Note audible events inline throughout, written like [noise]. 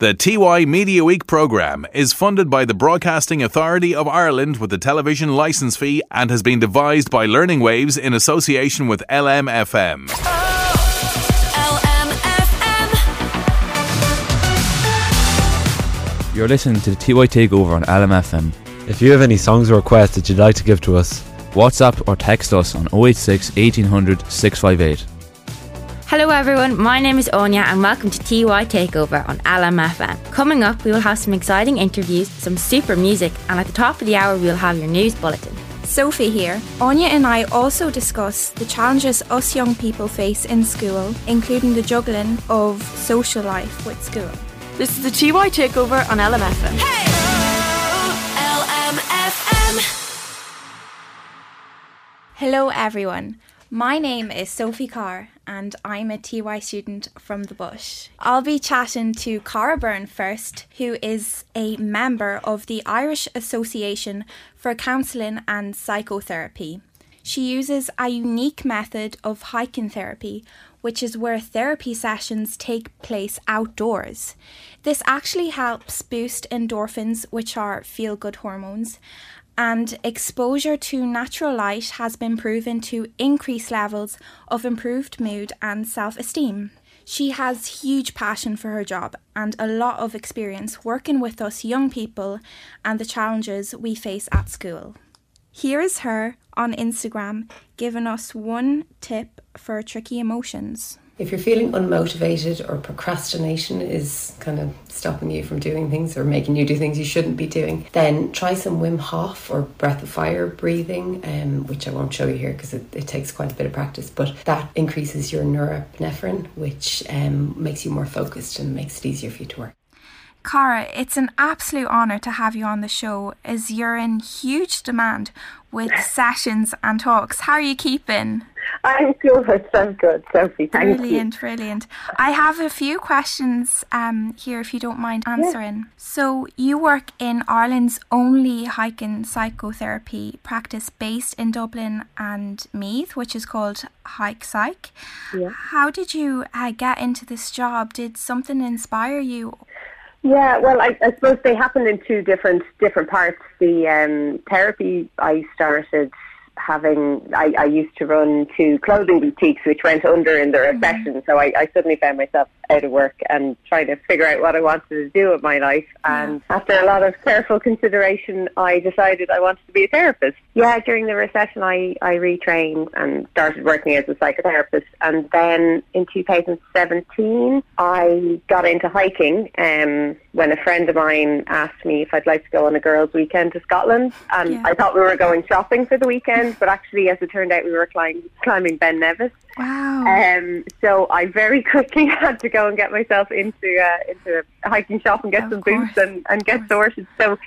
The TY Media Week programme is funded by the Broadcasting Authority of Ireland with the television licence fee and has been devised by Learning Waves in association with LMFM. You're listening to the TY Takeover on LMFM. If you have any songs or requests that you'd like to give to us, WhatsApp or text us on 086 1800 658. Hello everyone, my name is Onya, and welcome to TY Takeover on LMFM. Coming up, we will have some exciting interviews, some super music, and at the top of the hour, we'll have your news bulletin. Sophie here. Anya and I also discuss the challenges us young people face in school, including the juggling of social life with school. This is the TY Takeover on LMFM. Hey! LMFM. Hello everyone. My name is Sophie Carr and I'm a TY student from the Bush. I'll be chatting to Cara Byrne first, who is a member of the Irish Association for Counselling and Psychotherapy. She uses a unique method of hiking therapy, which is where therapy sessions take place outdoors. This actually helps boost endorphins, which are feel good hormones, and exposure to natural light has been proven to increase levels of improved mood and self esteem. She has huge passion for her job and a lot of experience working with us young people and the challenges we face at school. Here is her on Instagram giving us one tip for tricky emotions. If you're feeling unmotivated or procrastination is kind of stopping you from doing things or making you do things you shouldn't be doing, then try some Wim Hof or breath of fire breathing, um, which I won't show you here because it, it, takes quite a bit of practice, but that increases your norepinephrine, which um, makes you more focused and makes it easier for you to work. Cara, it's an absolute honour to have you on the show as you're in huge demand with [laughs] sessions and talks. How are you keeping? I'm good. I'm good, Sophie. Thank brilliant, you. brilliant. I have a few questions um, here, if you don't mind answering. Yeah. So, you work in Ireland's only hiking psychotherapy practice based in Dublin and Meath, which is called Hike Psych. Yeah. How did you uh, get into this job? Did something inspire you? Yeah, well, I, I suppose they happened in two different different parts. The um, therapy I started having I, I used to run two clothing boutiques which went under in the mm-hmm. recession so I, I suddenly found myself out of work and trying to figure out what I wanted to do with my life and after a lot of careful consideration I decided I wanted to be a therapist. Yeah, during the recession I, I retrained and started working as a psychotherapist and then in 2017 I got into hiking um, when a friend of mine asked me if I'd like to go on a girls weekend to Scotland and yeah. I thought we were going shopping for the weekend but actually, as it turned out, we were climbing, climbing Ben Nevis. Wow. Um, so I very quickly [laughs] had to go and get myself into uh, into a hiking shop and get of some course. boots and, and get sorted. So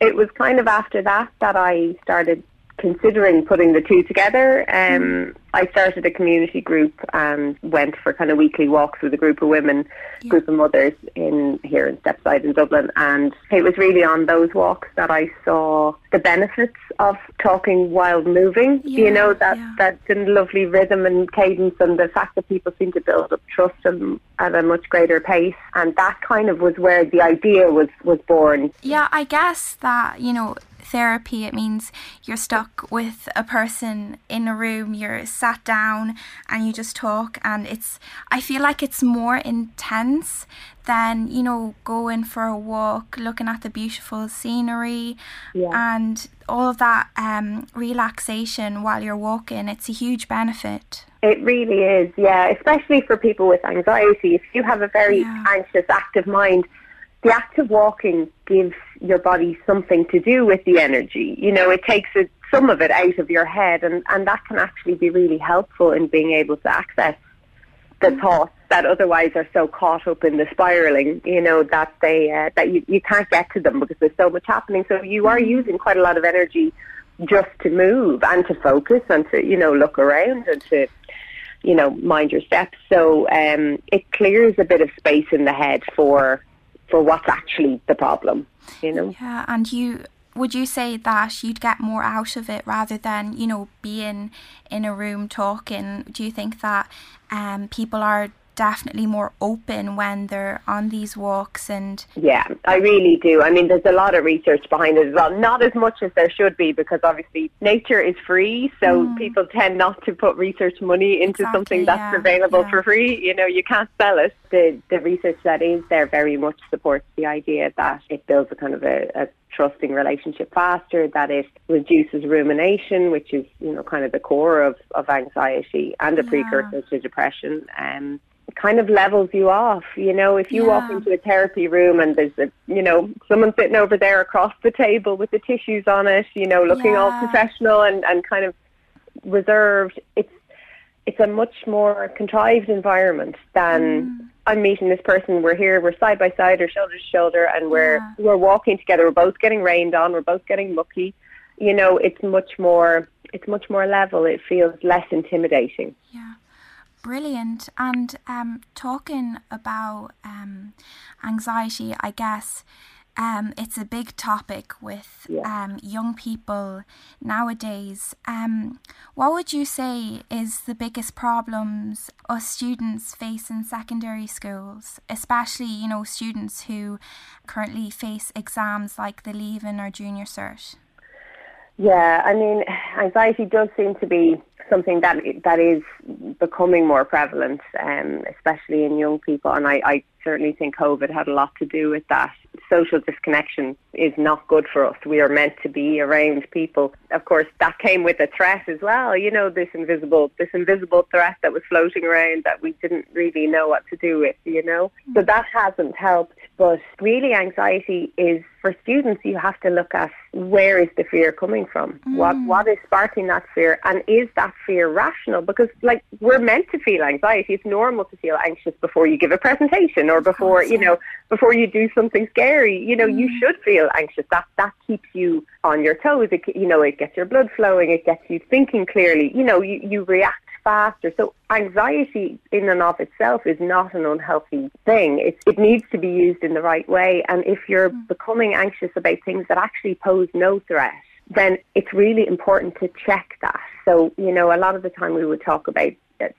it was kind of after that that I started considering putting the two together. Um, mm. I started a community group and went for kind of weekly walks with a group of women, yeah. group of mothers in here in Stepaside in Dublin. And it was really on those walks that I saw the benefits of talking while moving. Yeah, you know that yeah. that lovely rhythm and cadence, and the fact that people seem to build up trust and at a much greater pace. And that kind of was where the idea was was born. Yeah, I guess that you know therapy, it means you're stuck with a person in a room, you're sat down and you just talk. And it's, I feel like it's more intense than, you know, going for a walk, looking at the beautiful scenery yeah. and all of that um, relaxation while you're walking. It's a huge benefit. It really is, yeah, especially for people with anxiety. If you have a very yeah. anxious, active mind, the act of walking gives your body something to do with the energy. You know, it takes it, some of it out of your head, and, and that can actually be really helpful in being able to access the mm-hmm. thoughts that otherwise are so caught up in the spiraling, you know, that they uh, that you, you can't get to them because there's so much happening. So you are Mm-hmm. using quite a lot of energy just to move and to focus and to you know look around and to you know mind your steps. So um, it clears a bit of space in the head for for what's actually the problem. You know. Yeah, and you would you say that you'd get more out of it rather than you know being in a room talking? Do you think that um, people are definitely more open when they're on these walks and Yeah, I really do. I mean, there's a lot of research behind it as well. Not as much as there should be because obviously nature is free, so people tend not to put research money into Exactly, something that's yeah, available yeah. for free. You know, you can't sell it. The the research that is there very much supports the idea that it builds a kind of a, a trusting relationship faster, that it reduces rumination, which is, you know, kind of the core of, of anxiety and a precursor to depression. Um, kind of levels you off. You know, if you walk into a therapy room and there's a, you know, someone sitting over there across the table with the tissues on it, you know, looking all professional and, and kind of reserved, it's it's a much more contrived environment than mm. I'm meeting this person. We're here, we're side by side or shoulder to shoulder, and we're Yeah. we're walking together. We're both getting rained on. We're both getting mucky. You know, it's much more it's much more level. It feels less intimidating. yeah, brilliant. And um, talking about um, anxiety, I guess. Um, it's a big topic with Yeah. um, young people nowadays. Um, what would you say is the biggest problems us students face in secondary schools, especially you know students who currently face exams like the Leaving or Junior Cert? Yeah, I mean, anxiety does seem to be something that that is becoming more prevalent, um, especially in young people, and I, I certainly think COVID had a lot to do with that. Social disconnection is not good for us. We are meant to be around people. Of course, that came with a threat as well. You know, this invisible, this invisible threat that was floating around that we didn't really know what to do with. You know, hmm. so that hasn't helped. But really, anxiety is for students. You have to look at where is the fear coming from? What hmm. what is sparking that fear, and is that fear rational? Because like we're meant to feel anxiety. It's normal to feel anxious before you give a presentation or before you know before you do something scary. You know, you mm. should feel anxious. That that keeps you on your toes. It, you know, it gets your blood flowing. It gets you thinking clearly. You know, you you react faster. So anxiety in and of itself is not an unhealthy thing. It, it needs to be used in the right way. And if you're mm. becoming anxious about things that actually pose no threat, then it's really important to check that. So, you know, a lot of the time we would talk about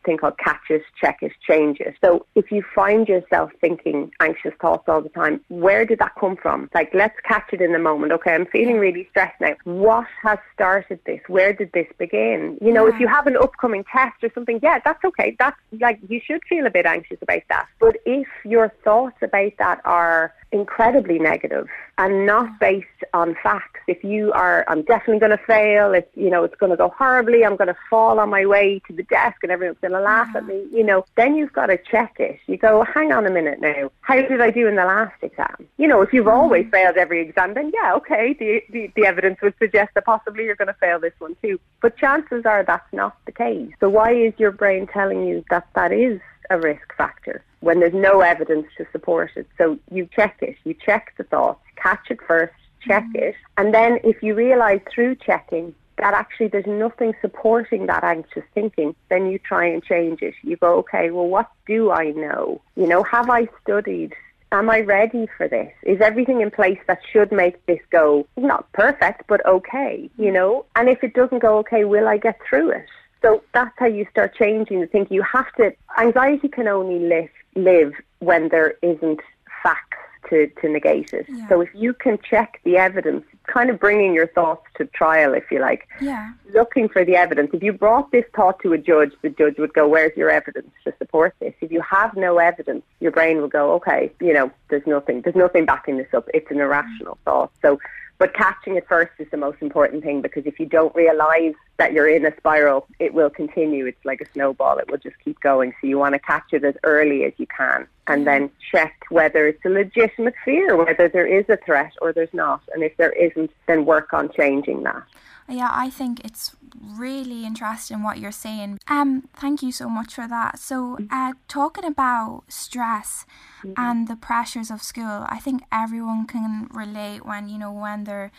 thing called catch it, check it, change it. So if you find yourself thinking anxious thoughts all the time, where did that come from? Like, let's catch it in the moment. Okay, I'm feeling really stressed now. What has started this? Where did this begin? You know, if you have an upcoming test or something, yeah, that's okay. That's like, you should feel a bit anxious about that. But if your thoughts about that are incredibly negative and not based on facts. If you are, I'm definitely going to fail. If you know, it's going to go horribly. I'm going to fall on my way to the desk, and going to laugh at me. You know, then you've got to check it. You go, hang on a minute now. How did I do in the last exam? You know, if you've mm-hmm. always failed every exam, then yeah, okay. The the, the evidence would suggest that possibly you're going to fail this one too. But chances are that's not the case. So why is your brain telling you that that is a risk factor when there's no evidence to support it. So you check it, you check the thoughts, catch it first, check mm-hmm. it, and then if you realise through checking that actually there's nothing supporting that anxious thinking, then you try and change it. You go, okay, well, what do I know? You know, have I studied? Am I ready for this? Is everything in place that should make this go not perfect, but okay, you know? And if it doesn't go okay, will I get through it? So that's how you start changing the thinking. You have to, anxiety can only live, live when there isn't facts to, to negate it. Yeah. So if you can check the evidence, kind of bringing your thoughts to trial, if you like, Yeah. looking for the evidence. If you brought this thought to a judge, the judge would go, where's your evidence to support this? If you have no evidence, your brain will go, okay, you know, there's nothing, there's nothing backing this up. It's an irrational thought. So, but catching it first is the most important thing because if you don't realize that you're in a spiral, it will continue. It's like a snowball. It will just keep going. So you want to catch it as early as you can and mm. then check whether it's a legitimate fear, whether there is a threat or there's not. And if there isn't, then work on changing that. Yeah, I think it's really interesting what you're saying. Um, thank you so much for that. So, uh, talking about stress mm-hmm. and the pressures of school, I think everyone can relate when you know when their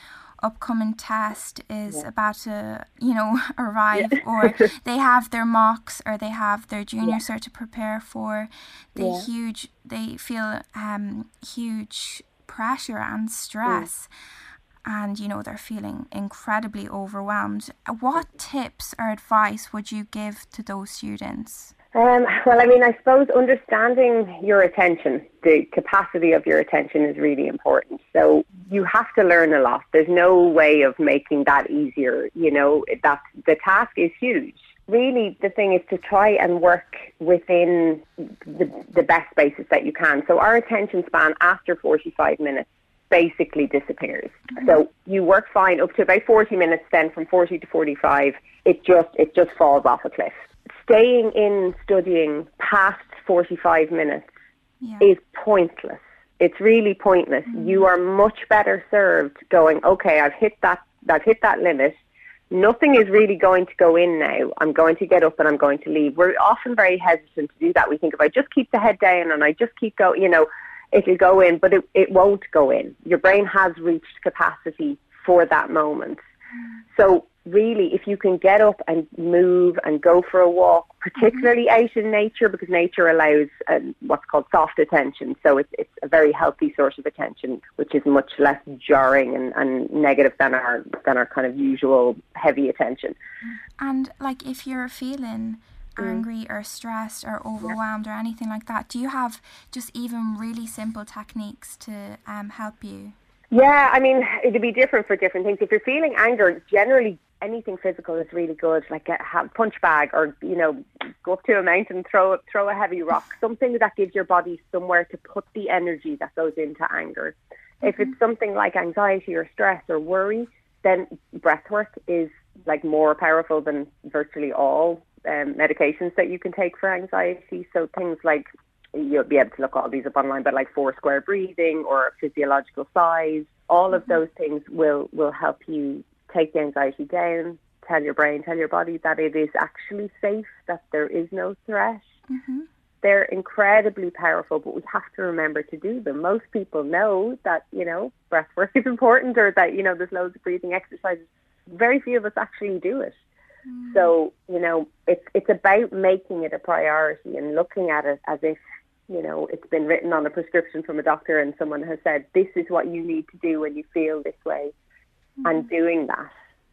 upcoming test is yeah. about to you know [laughs] arrive yeah. or [laughs] they have their mocks or they have their junior yeah. cert to prepare for the huge they feel um huge pressure and stress mm and you know they're feeling incredibly overwhelmed. What tips or advice would you give to those students? Um, well, I mean, I suppose understanding your attention, the capacity of your attention is really important. So you have to learn a lot. There's no way of making that easier. You know, that the task is huge. Really, the thing is to try and work within the, the best basis that you can. So our attention span after 45 minutes basically disappears. Mm-hmm. So you work fine up to about 40 minutes then from 40 to 45 it just it just falls off a cliff. Staying in studying past 45 minutes yeah. is pointless. It's really pointless. Mm-hmm. You are much better served going, okay, I've hit that I've hit that limit. Nothing is really going to go in now. I'm going to get up and I'm going to leave. We're often very hesitant to do that. We think if I just keep the head down and I just keep going, you know, it'll go in, but it, it won't go in. Your brain has reached capacity for that moment. So really, if you can get up and move and go for a walk, particularly mm-hmm. out in nature, because nature allows uh, what's called soft attention. So it's, it's a very healthy source of attention, which is much less jarring and, and negative than our than our kind of usual heavy attention. And like if you're feeling. Angry or stressed or overwhelmed or anything like that, do you have just even really simple techniques to um, help you? Yeah, I mean, it'd be different for different things. If you're feeling anger, generally anything physical is really good, like a punch bag or, you know, go up to a mountain, throw, throw a heavy rock, something that gives your body somewhere to put the energy that goes into anger. Mm-hmm. If it's something like anxiety or stress or worry, then breath work is like more powerful than virtually all um, medications that you can take for anxiety. So things like you'll be able to look all these up online, but like four square breathing or physiological sighs, all of mm-hmm. those things will will help you take the anxiety down. Tell your brain, tell your body that it is actually safe, that there is no threat. Mm-hmm. They're incredibly powerful, but we have to remember to do them. Most people know that you know breath work is [laughs] important, or that you know there's loads of breathing exercises. Very few of us actually do it. Mm. So, you know, it's it's about making it a priority and looking at it as if, you know, it's been written on a prescription from a doctor and someone has said, This is what you need to do when you feel this way mm. and doing that.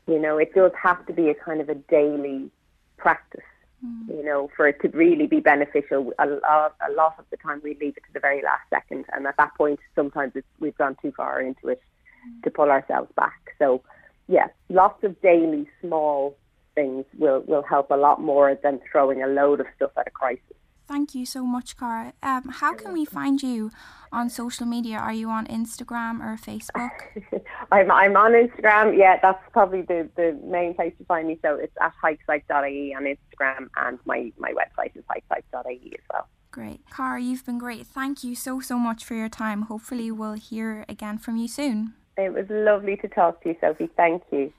You know, it does have to be a kind of a daily practice. Mm. You know, for it to really be beneficial, a lot, a lot of the time we leave it to the very last second, and at that point, sometimes it's, we've gone too far into it mm. to pull ourselves back. So, yeah, lots of daily small things will, will help a lot more than throwing a load of stuff at a crisis. Thank you so much, Cara. Um, how can we find you on social media? Are you on Instagram or Facebook? [laughs] I'm, I'm on Instagram. Yeah, that's probably the, the main place to find me. So it's at hikepsych.ie on Instagram and my, my website is hikepsych.ie as well. Great. Cara, you've been great. Thank you so, so much for your time. Hopefully we'll hear again from you soon. It was lovely to talk to you, Sophie. Thank you.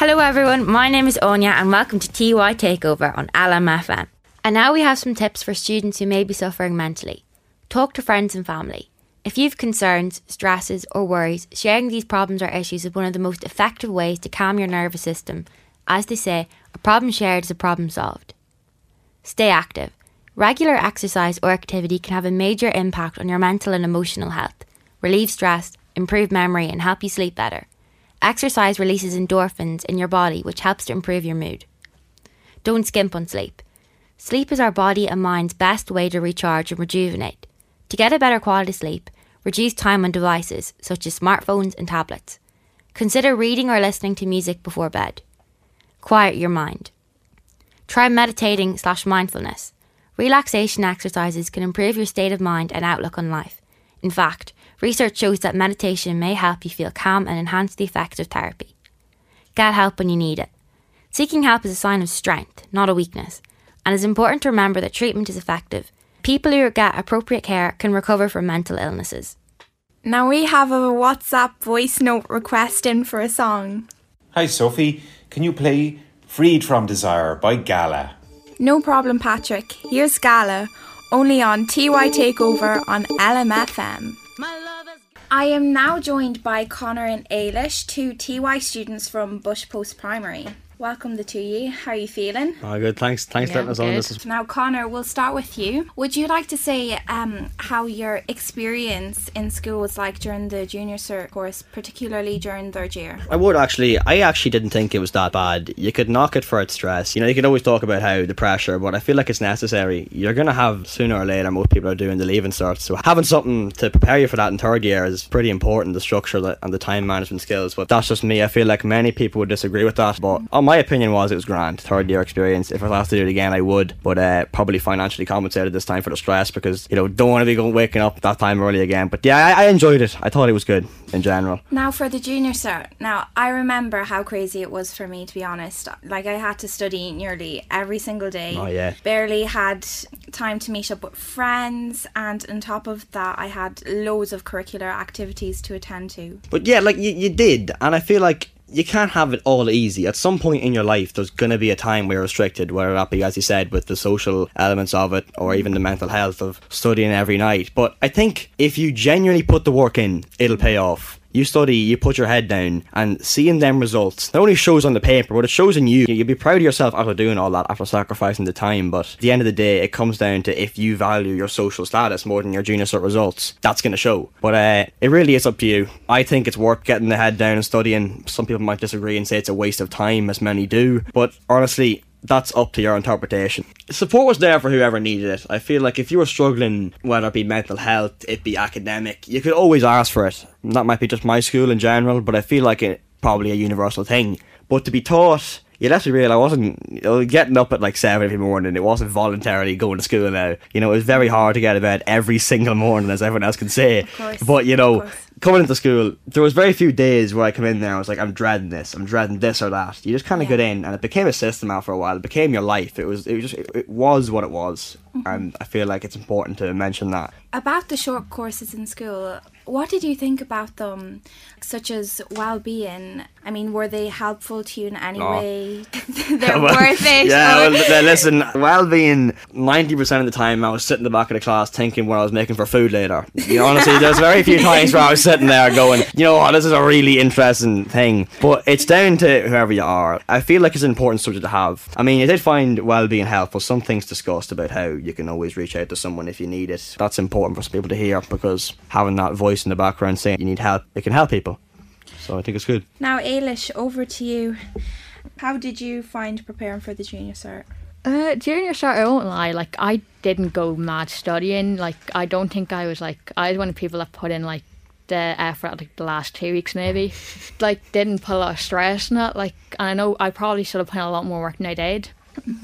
Hello, everyone. My name is Onya, and welcome to TY Takeover on LMFM. And now we have some tips for students who may be suffering mentally. Talk to friends and family. If you've concerns, stresses, or worries, sharing these problems or issues is one of the most effective ways to calm your nervous system. As they say, a problem shared is a problem solved. Stay active. Regular exercise or activity can have a major impact on your mental and emotional health, relieve stress, improve memory, and help you sleep better. Exercise releases endorphins in your body, which helps to improve your mood. Don't skimp on sleep. Sleep is our body and mind's best way to recharge and rejuvenate. To get a better quality sleep, reduce time on devices such as smartphones and tablets. Consider reading or listening to music before bed. Quiet your mind. Try meditating slash mindfulness. Relaxation exercises can improve your state of mind and outlook on life. In fact, Research shows that meditation may help you feel calm and enhance the effects of therapy. Get help when you need it. Seeking help is a sign of strength, not a weakness, and it's important to remember that treatment is effective. People who get appropriate care can recover from mental illnesses. Now we have a WhatsApp voice note request in for a song. Hi Sophie, can you play Freed from Desire by Gala? No problem, Patrick. Here's Gala, only on TY Takeover on LMFM. I am now joined by Connor and Ailish, two TY students from Bush Post Primary. Welcome the two of you. How are you feeling? Oh, good. Thanks. Thanks for letting us on. This is Now, Connor, we'll start with you. Would you like to say um, how your experience in school was like during the junior cert course, particularly during third year? I would actually. I actually didn't think it was that bad. You could knock it for its stress. You know, you could always talk about how the pressure, but I feel like it's necessary. You're gonna have sooner or later. Most people are doing the leaving cert, so having something to prepare you for that in third year is pretty important. The structure and the time management skills. But that's just me. I feel like many people would disagree with that. But uh, my opinion was it was grand. Third year experience. If I was asked to do it again, I would. But uh, probably financially compensated this time for the stress because you know don't want to be going waking up that time early again. But yeah, I, I enjoyed it. I thought it was good in general. Now, for the junior cert, now I remember how crazy it was for me, to be honest. Like, I had to study nearly every single day. Oh, yeah. Barely had time to meet up with friends, and on top of that, I had loads of curricular activities to attend to. But yeah, like you, you did, and I feel like you can't have it all easy. At some point in your life, there's gonna be a time where you're restricted, whether that be, as you said, with the social elements of it, or even the mental health of studying every night. But I think if you genuinely put the work in, it'll pay off. You study, you put your head down, and seeing them results not only shows on the paper, but it shows in you. You'll be proud of yourself after doing all that, after sacrificing the time. But at the end of the day, it comes down to if you value your social status more than your junior cert results, that's going to show. But uh, it really is up to you. I think it's worth getting the head down and studying. Some people might disagree and say it's a waste of time, as many do. But honestly, that's up to your interpretation. Support was there for whoever needed it. I feel like if you were struggling, whether it be mental health, it be academic, you could always ask for it. That might be just my school in general, but I feel like it probably a universal thing. But to be taught, you have to realize I wasn't getting up at like seven every morning. It wasn't voluntarily going to school now. You know, it was very hard to get of bed every single morning, as everyone else can say. but you know. Coming into school, there was very few days where I come in there. I was like, I'm dreading this. I'm dreading this or that. You just kind of get in, and it became a system after a while. It became your life. It was. It was just. It, it was what it was, Mm-hmm. and I feel like it's important to mention that. About the short courses in school, what did you think about them, such as well-being? I mean, were they helpful to you in any Oh. way? [laughs] [laughs] They're Well, worth it. Yeah, or- well, [laughs] listen, well being 90% of the time I was sitting in the back of the class thinking what I was making for food later. You know, honestly, there's very few times where I was sitting there going, you know what, this is a really interesting thing. But it's down to whoever you are. I feel like it's an important subject to have. I mean, I did find well being helpful. Some things discussed about how you can always reach out to someone if you need it. That's important for some people to hear because having that voice in the background saying you need help, it can help people. So I think it's good. Now, Ailish, over to you. How did you find preparing for the junior cert? Uh, junior cert, I won't lie. Like, I didn't go mad studying. Like, I don't think I was like I was one of the people that put in like the effort like the last two weeks maybe. [laughs] like, didn't put a lot of stress in it. Like, and I know I probably should have put in a lot more work than I did.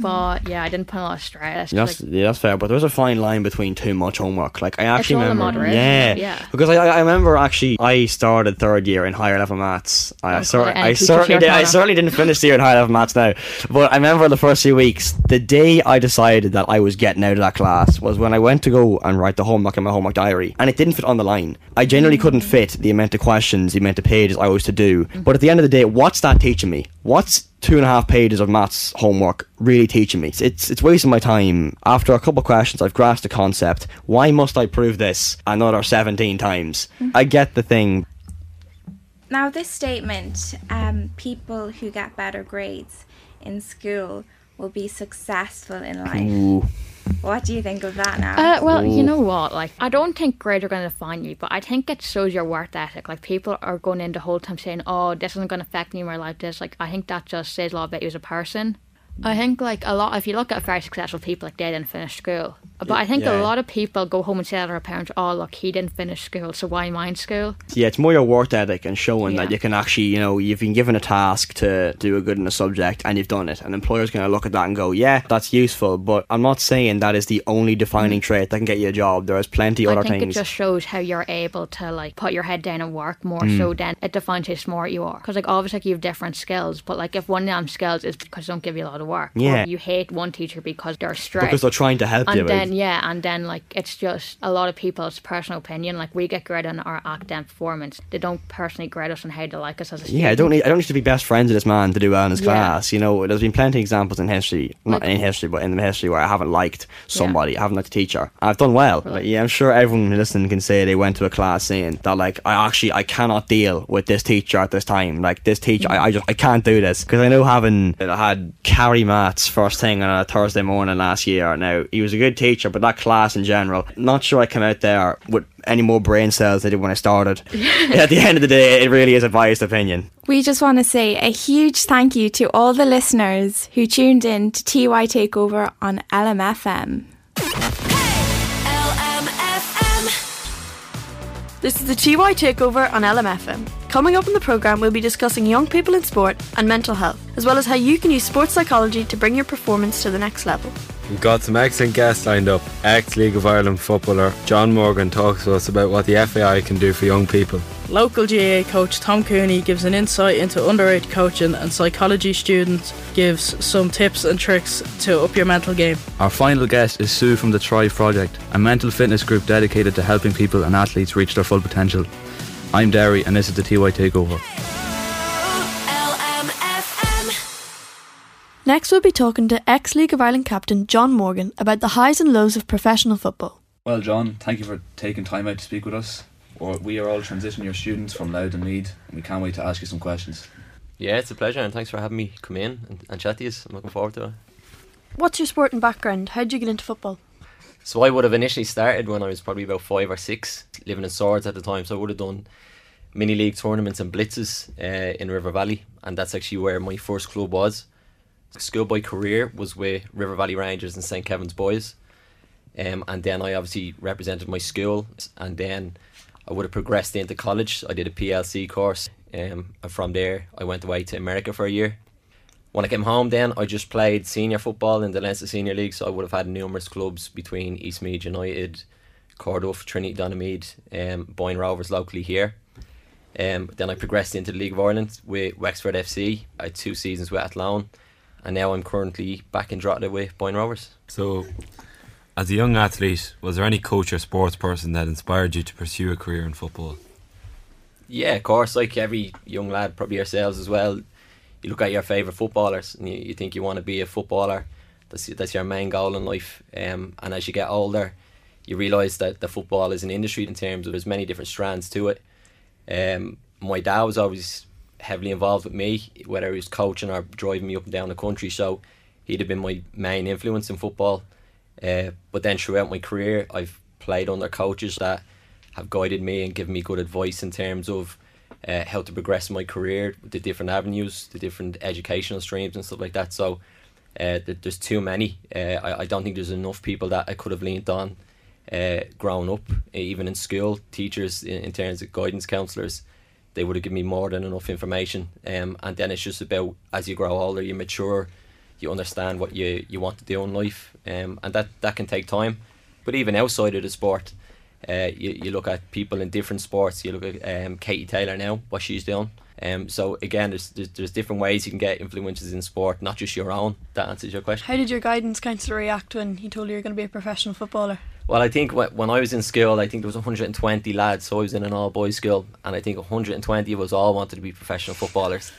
But yeah, I didn't put a lot of stress. That's, Like, yeah, that's fair, but there's a fine line between too much homework. Like I actually remember, yeah, yeah. because I, I remember actually I started third year in higher level maths. I, oh, cer- I certainly did, I certainly didn't finish the year in higher level maths now, but I remember the first few weeks. The day I decided that I was getting out of that class was when I went to go and write the homework in my homework diary, and it didn't fit on the line. I generally couldn't fit the amount of questions, the amount of pages I was to do. Mm-hmm. But at the end of the day, what's that teaching me? What's two and a half pages of maths homework really teaching me? It's it's, wasting my time. After a couple of questions, I've grasped the concept. Why must I prove this another seventeen times? I get the thing. Now, this statement, um, people who get better grades in school will be successful in life. Ooh. What do you think of that now? Uh, well, you know what? Like, I don't think grades are going to define you, but I think it shows your worth ethic. Like, people are going in the whole time saying, "Oh, this isn't going to affect me in my life." This, like, I think that just says a lot about you as a person. I think, like, a lot. If you look at very successful people, like they didn't finish school, but I think Yeah. a lot of people go home and say to their parents, "Oh, look, he didn't finish school, so why in school?" Yeah, it's more your work ethic and showing that you can actually, you know, you've been given a task to do a good in a subject and you've done it. And employers going to look at that and go, yeah, that's useful. But I'm not saying that is the only defining trait that can get you a job. There is plenty I other things. I think it just shows how you're able to like put your head down and work more. Mm. So then it defines how smart you are. Because like obviously like, you have different skills, but like if one of them skills is because they don't give you a lot of work, Yeah. you hate one teacher because they're strict, because they're trying to help and you. then then yeah, and then like it's just a lot of people's personal opinion. Like we get graded on our academic performance. They don't personally grade us on how they like us as a student. Yeah, I don't need I don't need to be best friends with this man to do well in his Yeah. class. You know, there's been plenty of examples in history, not Like- in history, but in the history where I haven't liked somebody, I haven't liked a teacher. I've done well. Like, yeah, I'm sure everyone listening can say they went to a class saying that like I actually I cannot deal with this teacher at this time. Like this teacher, mm. I, I just I can't do this because I know having I had Carrie Mats first thing on a Thursday morning last year. Now he was a good teacher, but that class in general, not sure I came out there with any more brain cells than I did when I started. [laughs] at the end of the day, it really is a biased opinion. We just want to say a huge thank you to all the listeners who tuned in to TY Takeover on LMFM. Hey, LMFM. This is the TY Takeover on LMFM. Coming up in the programme, we'll be discussing young people in sport and mental health, as well as how you can use sports psychology to bring your performance to the next level. We've got some excellent guests lined up. Ex League of Ireland footballer John Morgan talks to us about what the FAI can do for young people. Local GAA coach Tom Cooney gives an insight into underage coaching, and psychology student gives some tips and tricks to up your mental game. Our final guest is Sue from the Thrive Project, a mental fitness group dedicated to helping people and athletes reach their full potential. I'm Derry, and this is the TY Takeover. Next, we'll be talking to ex League of Ireland captain John Morgan about the highs and lows of professional football. Well, John, thank you for taking time out to speak with us. Or we are all transition year students from Louth and Meath, and we can't wait to ask you some questions. Yeah, it's a pleasure, and thanks for having me come in and, and chat to you. I'm looking forward to it. What's your sporting background? How did you get into football? So I would have initially started when I was probably about five or six, living in Swords at the time. So I would have done mini league tournaments and blitzes uh, in River Valley, and that's actually where my first club was. Schoolboy career was with River Valley Rangers and St Kevin's Boys, um, and then I obviously represented my school, and then I would have progressed into college. I did a PLC course, um, and from there I went away to America for a year. When I came home, then I just played senior football in the Leinster Senior League, so I would have had numerous clubs between East Meath United, Cardiff, Trinity Donamead, um, Boyne Rovers locally here. Um, then I progressed into the League of Ireland with Wexford FC. I had two seasons with Athlone, and now I'm currently back in Drogheda with Boyne Rovers. So, as a young athlete, was there any coach or sports person that inspired you to pursue a career in football? Yeah, of course, like every young lad, probably yourselves as well. You look at your favourite footballers and you, you think you want to be a footballer. That's that's your main goal in life. Um, and as you get older, you realise that the football is an industry in terms of there's many different strands to it. Um, my dad was always heavily involved with me, whether he was coaching or driving me up and down the country. So he'd have been my main influence in football. Uh, but then throughout my career, I've played under coaches that have guided me and given me good advice in terms of uh, how to progress my career, the different avenues, the different educational streams and stuff like that. So uh, there's too many. Uh, I, I don't think there's enough people that I could have leaned on uh, growing up, even in school, teachers in, in terms of guidance counsellors. They would have given me more than enough information. Um, and then it's just about as you grow older, you mature, you understand what you, you want to do in life. Um, and that, that can take time. But even outside of the sport, uh, you, you look at people in different sports. You look at um, Katie Taylor now, what she's doing. Um, so again, there's, there's there's different ways you can get influences in sport, not just your own. That answers your question. How did your guidance counsellor react when he told you you're going to be a professional footballer? Well, I think when I was in school, I think there was 120 lads, so I was in an all boys school, and I think 120 of us all wanted to be professional footballers.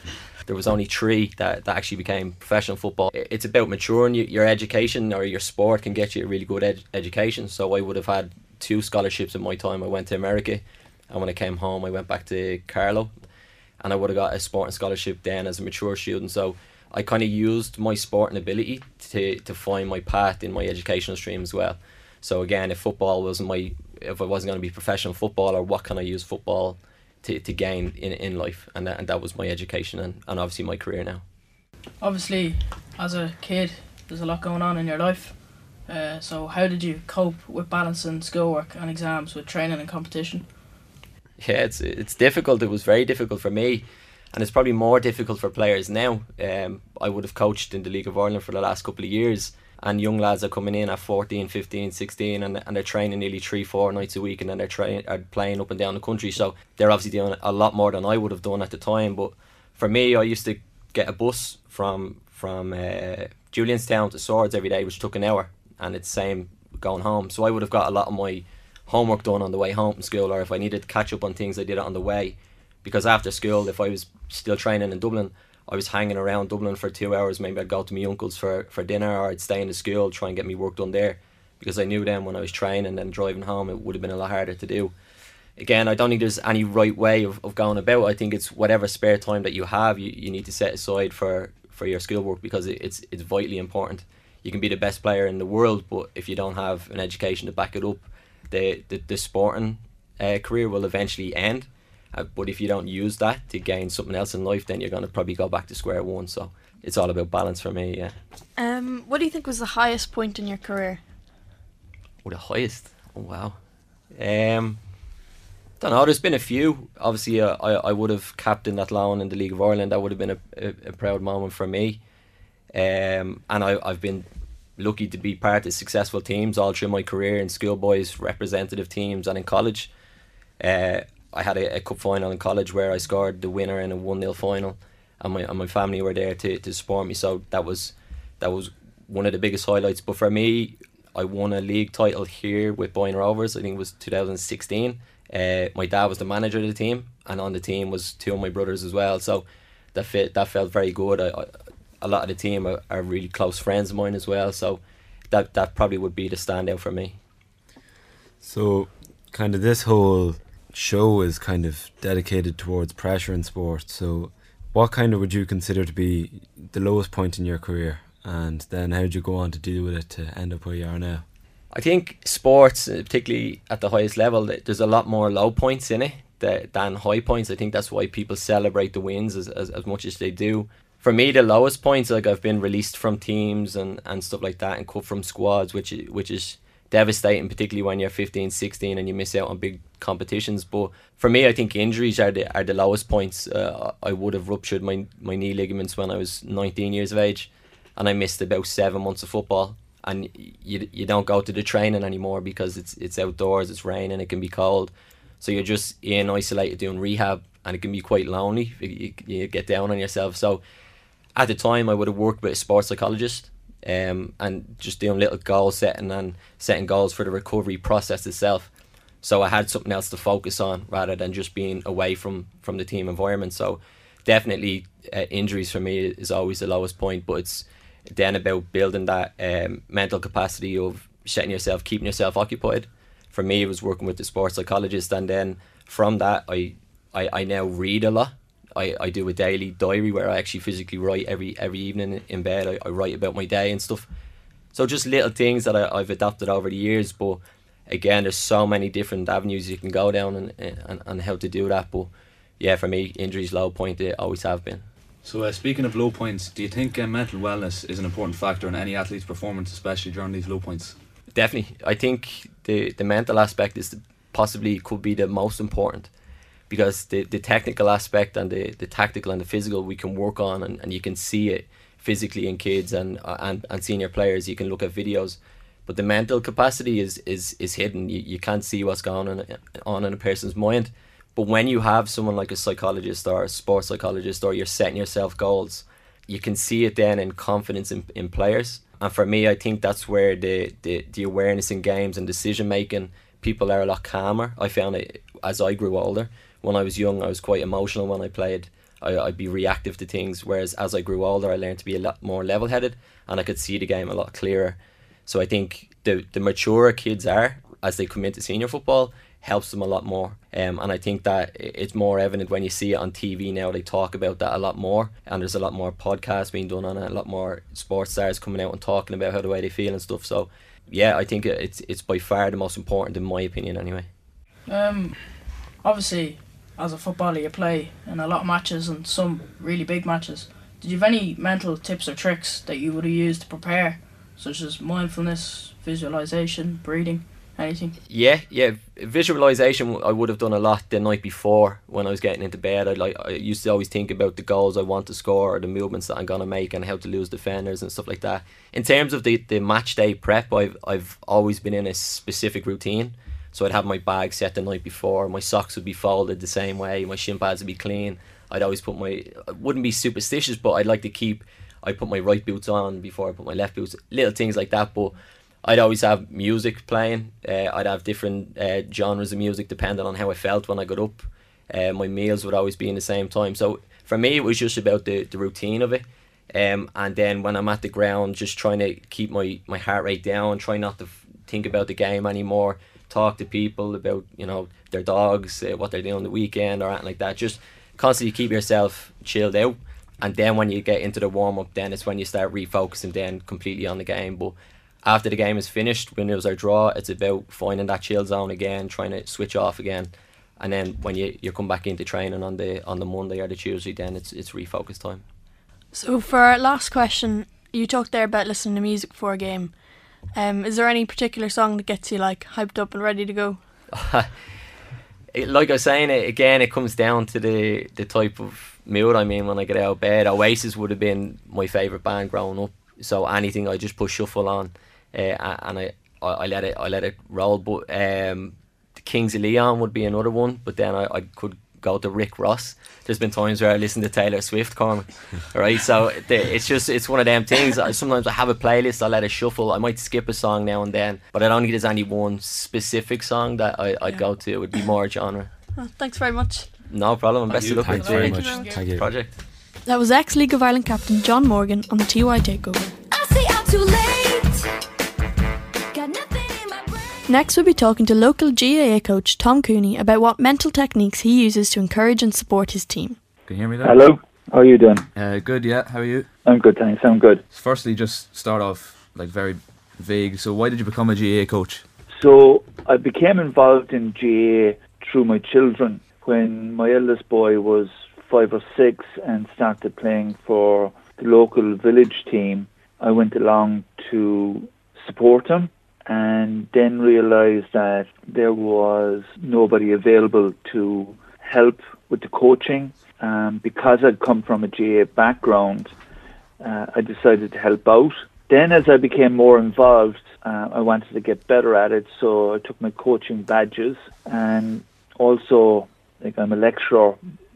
There was only three that, that actually became professional football. It's about maturing. You, your education or your sport can get you a really good ed- education. So I would have had two scholarships in my time. I went to America, and when I came home, I went back to Carlow, and I would have got a sporting scholarship then as a mature student. So I kind of used my sporting ability to to find my path in my educational stream as well. So again, if football wasn't my, if I wasn't going to be professional footballer, what can I use football to, to gain in, in life? And that, and that was my education and, and obviously my career now. Obviously, as a kid, there's a lot going on in your life. Uh, so, how did you cope with balancing schoolwork and exams with training and competition? Yeah, it's it's difficult. It was very difficult for me, and it's probably more difficult for players now. Um, I would have coached in the League of Ireland for the last couple of years, and young lads are coming in at 14, 15, 16, and, and they're training nearly three, four nights a week, and then they're train, are playing up and down the country. So they're obviously doing a lot more than I would have done at the time. But for me, I used to get a bus from from uh, Julianstown to Swords every day, which took an hour, and it's same going home. So I would have got a lot of my homework done on the way home from school, or if I needed to catch up on things, I did it on the way. Because after school, if I was still training in Dublin, I was hanging around Dublin for two hours. Maybe I'd go to my uncle's for, for dinner, or I'd stay in the school, try and get me work done there. Because I knew then when I was training and driving home, it would have been a lot harder to do. Again, I don't think there's any right way of, of going about. I think it's whatever spare time that you have, you, you need to set aside for, for your schoolwork because it, it's it's vitally important. You can be the best player in the world, but if you don't have an education to back it up, the the, the sporting uh, career will eventually end. Uh, but if you don't use that to gain something else in life, then you're going to probably go back to square one. So it's all about balance for me. Yeah. Um, what do you think was the highest point in your career? Oh, the highest. Oh, wow. Um, don't know. There's been a few. Obviously, uh, I I would have captained Athlone in the League of Ireland. That would have been a, a, a proud moment for me. Um, and I I've been lucky to be part of successful teams all through my career in schoolboys representative teams and in college. Uh, I had a, a cup final in college where I scored the winner in a one 0 final, and my and my family were there to, to support me. So that was that was one of the biggest highlights. But for me, I won a league title here with Boyne Rovers. I think it was 2016. Uh, my dad was the manager of the team, and on the team was two of my brothers as well. So that fit that felt very good. I, I, a lot of the team are, are really close friends of mine as well. So that that probably would be the standout for me. So, kind of this whole show is kind of dedicated towards pressure in sport. So, what kind of would you consider to be the lowest point in your career? And then how did you go on to deal with it to end up where you are now? I think sports, uh, particularly at the highest level, there's a lot more low points in it than high points. I think that's why people celebrate the wins as, as, as much as they do. For me, the lowest points, like I've been released from teams and, and stuff like that and cut from squads, which which is devastating, particularly when you're 15, 16 and you miss out on big competitions. But for me, I think injuries are the are the lowest points. Uh, I would have ruptured my my knee ligaments when I was 19 years of age, and I missed about seven months of football. And you you don't go to the training anymore because it's it's outdoors, it's raining, it can be cold, so you're just in isolated doing rehab, and it can be quite lonely. You, you get down on yourself. So at the time, I would have worked with a sports psychologist um, and just doing little goal setting and setting goals for the recovery process itself. So I had something else to focus on rather than just being away from from the team environment. So definitely uh, injuries for me is always the lowest point, but it's then about building that um, mental capacity of setting yourself, keeping yourself occupied. For me, it was working with the sports psychologist, and then from that, I I, I now read a lot. I, I do a daily diary where I actually physically write every every evening in bed. I, I write about my day and stuff. So just little things that I, I've adapted over the years. But again, there's so many different avenues you can go down and, and, and how to do that. But yeah, for me, injuries low point. They always have been. So uh, speaking of low points, do you think uh, mental wellness is an important factor in any athlete's performance, especially during these low points? Definitely, I think the the mental aspect is the, possibly could be the most important because the, the technical aspect and the, the tactical and the physical we can work on and, and you can see it physically in kids and, uh, and and senior players. You can look at videos but the mental capacity is is, is hidden. You, you can't see what's going on, on in a person's mind. But when you have someone like a psychologist or a sports psychologist or you're setting yourself goals you can see it then in confidence in, in players. And for me I think that's where the, the, the awareness in games and decision making people are a lot calmer. I found it as I grew older when I was young, I was quite emotional when I played. I, I'd be reactive to things, whereas as I grew older, I learned to be a lot more level headed and I could see the game a lot clearer. So I think the, the maturer kids are as they come into senior football helps them a lot more. Um, and I think that it's more evident when you see it on TV now. They talk about that a lot more, and there's a lot more podcasts being done on it, a lot more sports stars coming out and talking about how the way they feel and stuff. So, yeah, I think it's it's by far the most important, in my opinion, anyway. Um, obviously, as a footballer you play in a lot of matches and some really big matches. Did you have any mental tips or tricks that you would have used to prepare, such as mindfulness, visualization, breathing, anything? Yeah, yeah. Visualization I would have done a lot the night before when I was getting into bed. I like I used to always think about the goals I want to score or the movements that I'm gonna make and how to lose defenders and stuff like that. In terms of the, the match day prep, I've I've always been in a specific routine. So I'd have my bag set the night before. My socks would be folded the same way. My shin pads would be clean. I'd always put my. I wouldn't be superstitious, but I'd like to keep. I put my right boots on before I put my left boots. Little things like that, but I'd always have music playing. Uh, I'd have different uh, genres of music depending on how I felt when I got up. Uh, my meals would always be in the same time. So for me, it was just about the, the routine of it. Um, and then when I'm at the ground, just trying to keep my, my heart rate down, try not to f- think about the game anymore, talk to people about you know their dogs, uh, what they're doing on the weekend or anything like that. Just constantly keep yourself chilled out. And then when you get into the warm up, then it's when you start refocusing then completely on the game. But after the game is finished, when it was our draw, it's about finding that chill zone again, trying to switch off again. And then when you, you come back into training on the on the Monday or the Tuesday, then it's it's refocus time. So for our last question, you talked there about listening to music before a game. Um, is there any particular song that gets you like hyped up and ready to go? [laughs] like I was saying, it, again, it comes down to the the type of mood I'm in when I get out of bed. Oasis would have been my favourite band growing up, so anything I just put shuffle on, uh, and I, I, I let it I let it roll. But um, the Kings of Leon would be another one, but then I, I could go to Rick Ross. There's been times where I listen to Taylor Swift, Cormac. right, so it's just it's one of them things. Sometimes I have a playlist, I let it shuffle. I might skip a song now and then, but I don't think there's any one specific song that I, would yeah. go to. It would be more genre. Well, thanks very much. No problem. And best of luck with the project. That was ex League of Ireland captain John Morgan on the TY Takeover. Next, we'll be talking to local GAA coach Tom Cooney about what mental techniques he uses to encourage and support his team. Can you hear me there? Hello, how are you doing? Uh, good, yeah. How are you? I'm good, thanks. I'm good. Firstly, just start off like very vague. So, why did you become a GAA coach? So, I became involved in GAA through my children when my eldest boy was five or six and started playing for the local village team. I went along to support him and then realized that there was nobody available to help with the coaching. Um, because I'd come from a GA background, uh, I decided to help out. Then, as I became more involved, uh, I wanted to get better at it, so I took my coaching badges and also, like, I'm a lecturer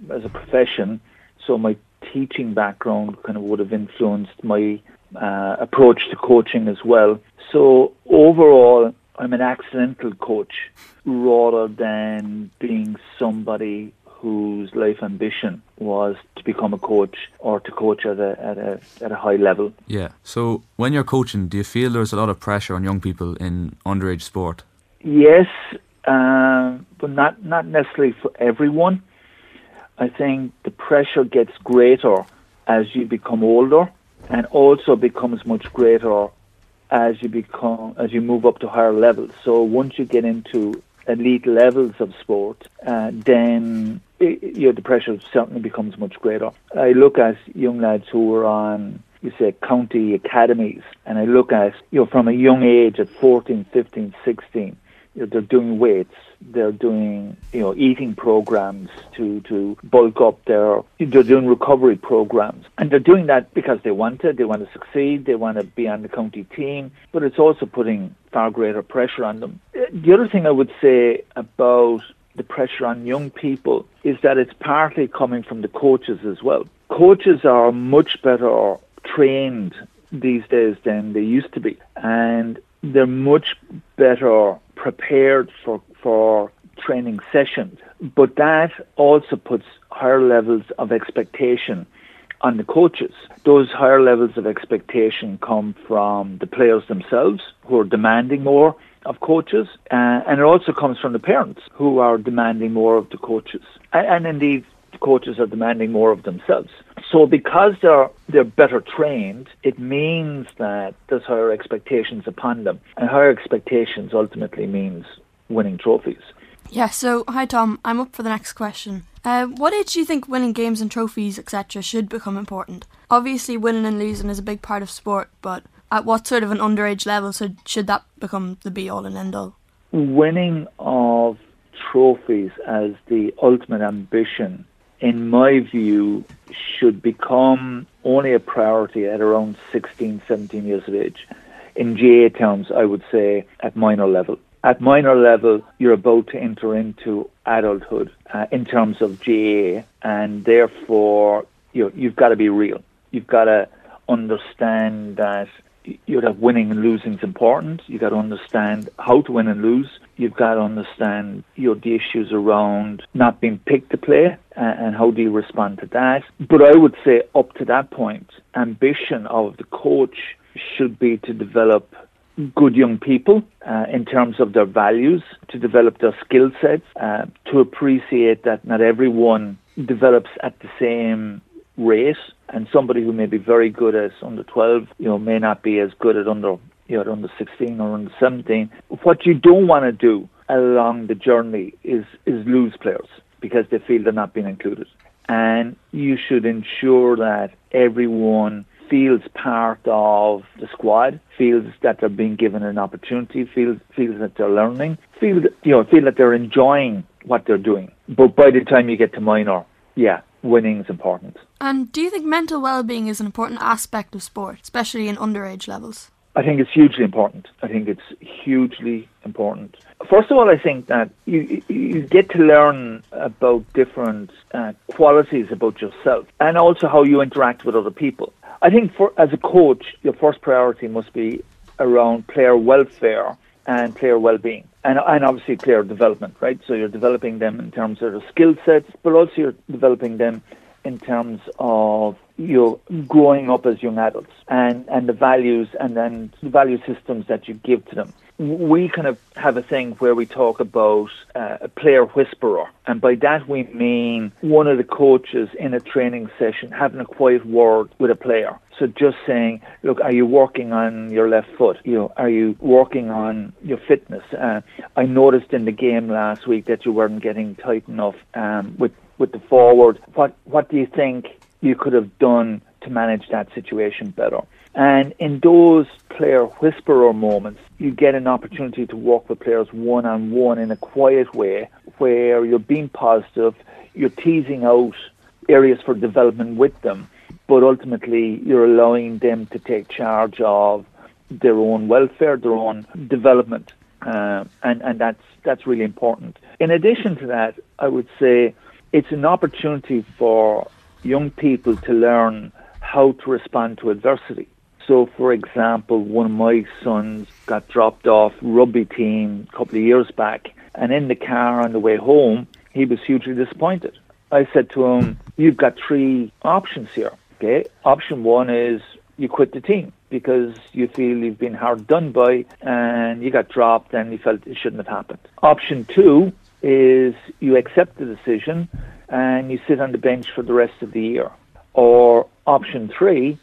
as a profession, so my teaching background kind of would have influenced my uh, approach to coaching as well. So overall, I'm an accidental coach rather than being somebody whose life ambition was to become a coach or to coach at a at a at a high level. Yeah. So when you're coaching, do you feel there's a lot of pressure on young people in underage sport? Yes, uh, but not not necessarily for everyone. I think the pressure gets greater as you become older and also becomes much greater as you become as you move up to higher levels. So once you get into elite levels of sport, uh, then it, you know, the pressure certainly becomes much greater. I look at young lads who are on you say county academies and I look at you know from a young age at 14, 15, 16 you know, they're doing weights, they're doing you know eating programs to to bulk up their they're doing recovery programs, and they're doing that because they want it, they want to succeed, they want to be on the county team, but it's also putting far greater pressure on them. Uh, the other thing I would say about the pressure on young people is that it's partly coming from the coaches as well. Coaches are much better trained these days than they used to be, and they're much better prepared for for training sessions. But that also puts higher levels of expectation on the coaches. Those higher levels of expectation come from the players themselves, who are demanding more of coaches, uh, and it also comes from the parents, who are demanding more of the coaches. And, and indeed, the coaches are demanding more of themselves. So because they're they're better trained, it means that there's higher expectations upon them, and higher expectations ultimately means winning trophies. Yeah. So hi Tom, I'm up for the next question. Uh, what age do you think winning games and trophies, etc., should become important? Obviously, winning and losing is a big part of sport, but at what sort of an underage level should should that become the be all and end all? Winning of trophies as the ultimate ambition in my view, should become only a priority at around 16, 17 years of age. In GA terms, I would say at minor level. At minor level, you're about to enter into adulthood uh, in terms of GA, and therefore you know, you've got to be real. You've got to understand that you'd have winning and losing is important. You've got to understand how to win and lose. You've got to understand you know, the issues around not being picked to play and, and how do you respond to that. But I would say up to that point, ambition of the coach should be to develop good young people uh, in terms of their values, to develop their skill sets, uh, to appreciate that not everyone develops at the same rate, and somebody who may be very good at under 12, you know, may not be as good at under, you know, under 16 or under 17. What you don't want to do along the journey is is lose players because they feel they're not being included, and you should ensure that everyone feels part of the squad, feels that they're being given an opportunity, feels feels that they're learning, feel you know feel that they're enjoying what they're doing. But by the time you get to minor, yeah, winning is important. And do you think mental well-being is an important aspect of sport, especially in underage levels? I think it's hugely important. I think it's hugely important. First of all, I think that you you get to learn about different uh, qualities about yourself and also how you interact with other people. I think for as a coach, your first priority must be around player welfare and player well-being, and and obviously player development, right? So you're developing them in terms of their skill sets, but also you're developing them in terms of you know, growing up as young adults and and the values and then the value systems that you give to them we kind of have a thing where we talk about uh, a player whisperer, and by that we mean one of the coaches in a training session having a quiet word with a player. So just saying, look, are you working on your left foot? You know, are you working on your fitness? Uh, I noticed in the game last week that you weren't getting tight enough um, with with the forward. What what do you think you could have done to manage that situation better? And in those player whisperer moments, you get an opportunity to work with players one on one in a quiet way where you're being positive, you're teasing out areas for development with them, but ultimately you're allowing them to take charge of their own welfare, their own development. Uh, and, and that's, that's really important. In addition to that, I would say it's an opportunity for young people to learn how to respond to adversity. So, for example, one of my sons got dropped off rugby team a couple of years back, and in the car on the way home, he was hugely disappointed. I said to him, "You've got three options here. Okay, option one is you quit the team because you feel you've been hard done by and you got dropped and you felt it shouldn't have happened. Option two is you accept the decision and you sit on the bench for the rest of the year. Or option three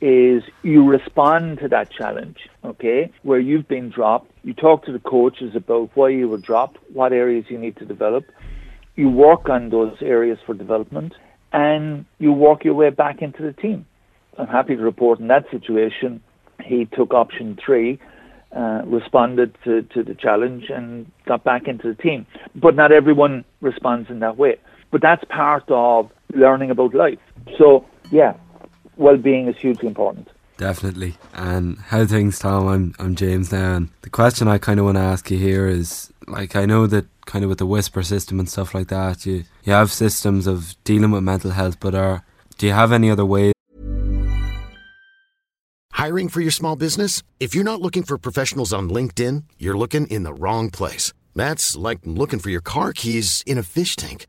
is you respond to that challenge, okay, where you've been dropped. You talk to the coaches about why you were dropped, what areas you need to develop. You work on those areas for development and you work your way back into the team. I'm happy to report in that situation, he took option three, uh, responded to, to the challenge and got back into the team. But not everyone responds in that way. But that's part of learning about life. So, yeah, well-being is hugely important. Definitely. And how things, Tom? I'm I'm James now, and the question I kind of want to ask you here is like I know that kind of with the whisper system and stuff like that, you you have systems of dealing with mental health, but are do you have any other ways? Hiring for your small business? If you're not looking for professionals on LinkedIn, you're looking in the wrong place. That's like looking for your car keys in a fish tank.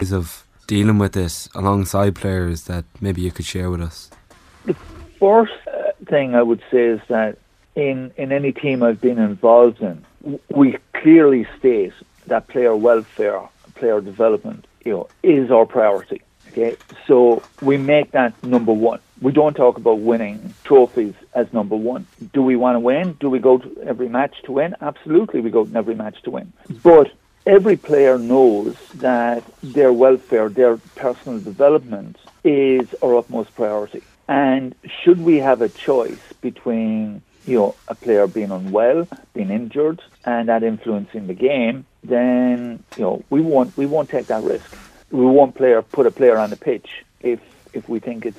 Of dealing with this alongside players that maybe you could share with us? The first uh, thing I would say is that in, in any team I've been involved in, we clearly state that player welfare, player development, you know, is our priority. Okay, so we make that number one. We don't talk about winning trophies as number one. Do we want to win? Do we go to every match to win? Absolutely, we go to every match to win. But every player knows that their welfare, their personal development is our utmost priority. And should we have a choice between you know a player being unwell, being injured, and that influencing the game, then you know we won't we won't take that risk. We won't player put a player on the pitch if if we think it's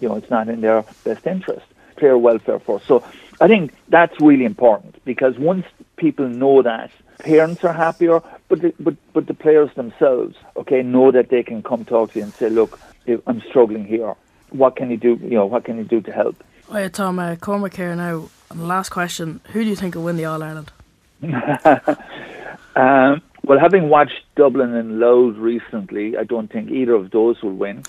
you know it's not in their best interest. Player welfare first. So I think that's really important because once people know that parents are happier, but the, but but the players themselves, okay, know that they can come talk to you and say, look, I'm struggling here. What can you do? You know, what can you do to help? Hi, Tom. Uh, Cormac here now. And last question: Who do you think will win the All Ireland? [laughs] um, well, having watched Dublin and Louth recently, I don't think either of those will win.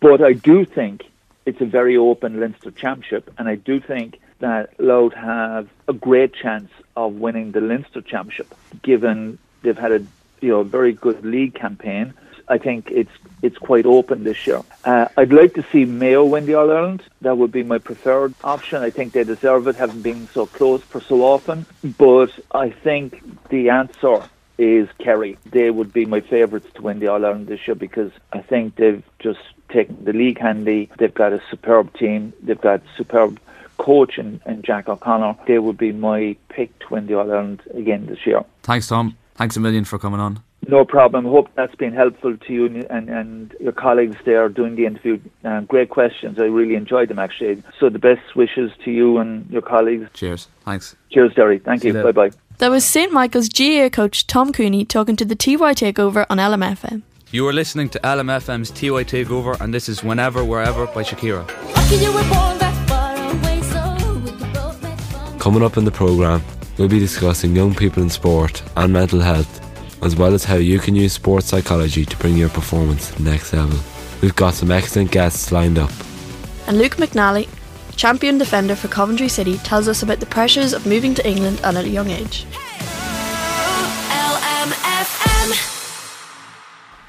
But I do think it's a very open Leinster Championship, and I do think that Louth have a great chance of winning the Leinster Championship, given they've had a you know very good league campaign. I think it's it's quite open this year. Uh, I'd like to see Mayo win the All Ireland. That would be my preferred option. I think they deserve it, having been so close for so often. But I think the answer is Kerry. They would be my favourites to win the All Ireland this year because I think they've just taken the league handy. They've got a superb team. They've got superb coach and, and Jack O'Connor. They would be my pick to win the All Ireland again this year. Thanks, Tom. Thanks a million for coming on. No problem. Hope that's been helpful to you and, and your colleagues there doing the interview. Um, great questions. I really enjoyed them actually. So the best wishes to you and your colleagues. Cheers. Thanks. Cheers, Derry. Thank you. Bye bye. That was St Michael's GAA coach Tom Cooney talking to the TY Takeover on LMFM. You are listening to LMFM's TY Takeover, and this is Whenever, Wherever by Shakira. Coming up in the programme, we'll be discussing young people in sport and mental health as well as how you can use sports psychology to bring your performance to the next level. We've got some excellent guests lined up. And Luke McNally, champion defender for Coventry City, tells us about the pressures of moving to England at a young age.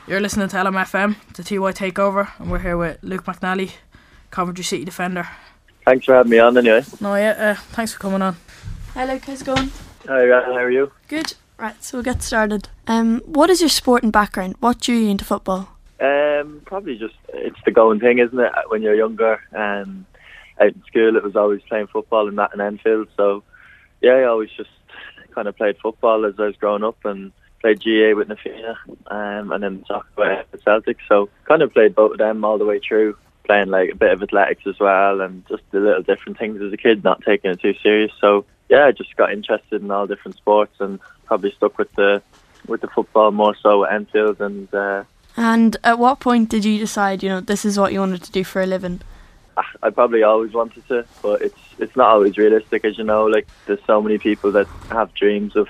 You're listening to LMFM, the TY Takeover, and we're here with Luke McNally, Coventry City defender. Thanks for having me on anyway. No, yeah, uh, thanks for coming on. Hi Luke, how's it going? Hi, Ryan, how are you? Good. Right, so we'll get started. Um, what is your sporting background? What drew you into football? Um, probably just it's the going thing, isn't it? When you're younger, and out in school, it was always playing football in that and Enfield. So, yeah, I always just kind of played football as I was growing up, and played GA with Na Fianna, um, and then soccer with the Celtic. So, kind of played both of them all the way through, playing like a bit of athletics as well, and just the little different things as a kid, not taking it too serious. So, yeah, I just got interested in all different sports and probably stuck with the with the football more so at Enfield and. Uh, and at what point did you decide, you know, this is what you wanted to do for a living? Ah, I probably always wanted to, but it's it's not always realistic, as you know. Like there's so many people that have dreams of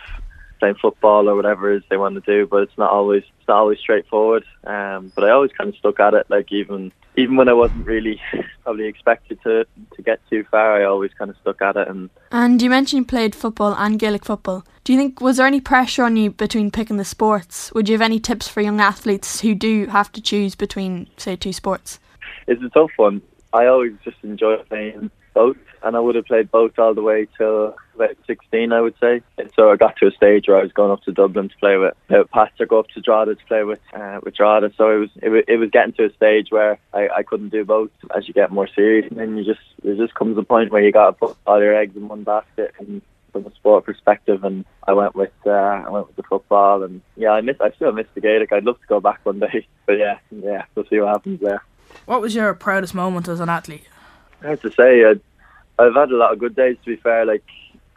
playing football or whatever it is they want to do, but it's not always it's not always straightforward. Um, but I always kind of stuck at it. Like even even when I wasn't really probably expected to to get too far, I always kind of stuck at it. And and you mentioned you played football and Gaelic football. Do you think was there any pressure on you between picking the sports? Would you have any tips for young athletes who do have to choose between say two sports? It's a tough one. I always just enjoy playing both, and I would have played both all the way till about 16, I would say. And so I got to a stage where I was going up to Dublin to play with uh, Pastor, go up to Drogheda to play with uh, with Drogheda. So it was it, it was getting to a stage where I, I couldn't do both. As you get more serious, and then you just there just comes a point where you got to put all your eggs in one basket and from a sport perspective, and I went with uh, I went with the football, and yeah, I miss I still miss the Gaelic. I'd love to go back one day, [laughs] but yeah, yeah, we'll see what happens there. What was your proudest moment as an athlete? I have to say, I, I've had a lot of good days. To be fair, like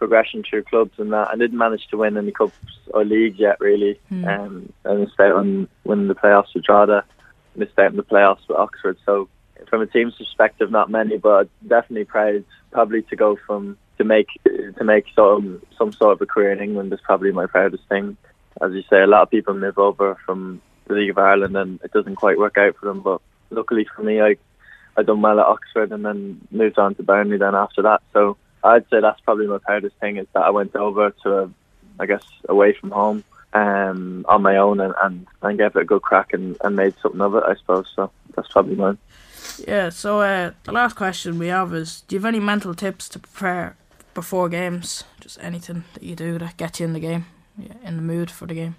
progression through clubs and that. I didn't manage to win any cups or leagues yet, really. Mm. Um, I missed out on winning the playoffs with Drogheda, missed out in the playoffs with Oxford. So, from a team's perspective, not many, but definitely proud, probably to go from to make to make some some sort of a career in England is probably my proudest thing. As you say, a lot of people move over from the League of Ireland and it doesn't quite work out for them. But luckily for me, I I done well at Oxford and then moved on to Burnley then after that. So I'd say that's probably my proudest thing is that I went over to, a, I guess, away from home um, on my own and, and, and gave it a good crack and, and made something of it, I suppose. So that's probably mine. Yeah, so uh, the last question we have is do you have any mental tips to prepare before games? Just anything that you do to get you in the game, yeah, in the mood for the game?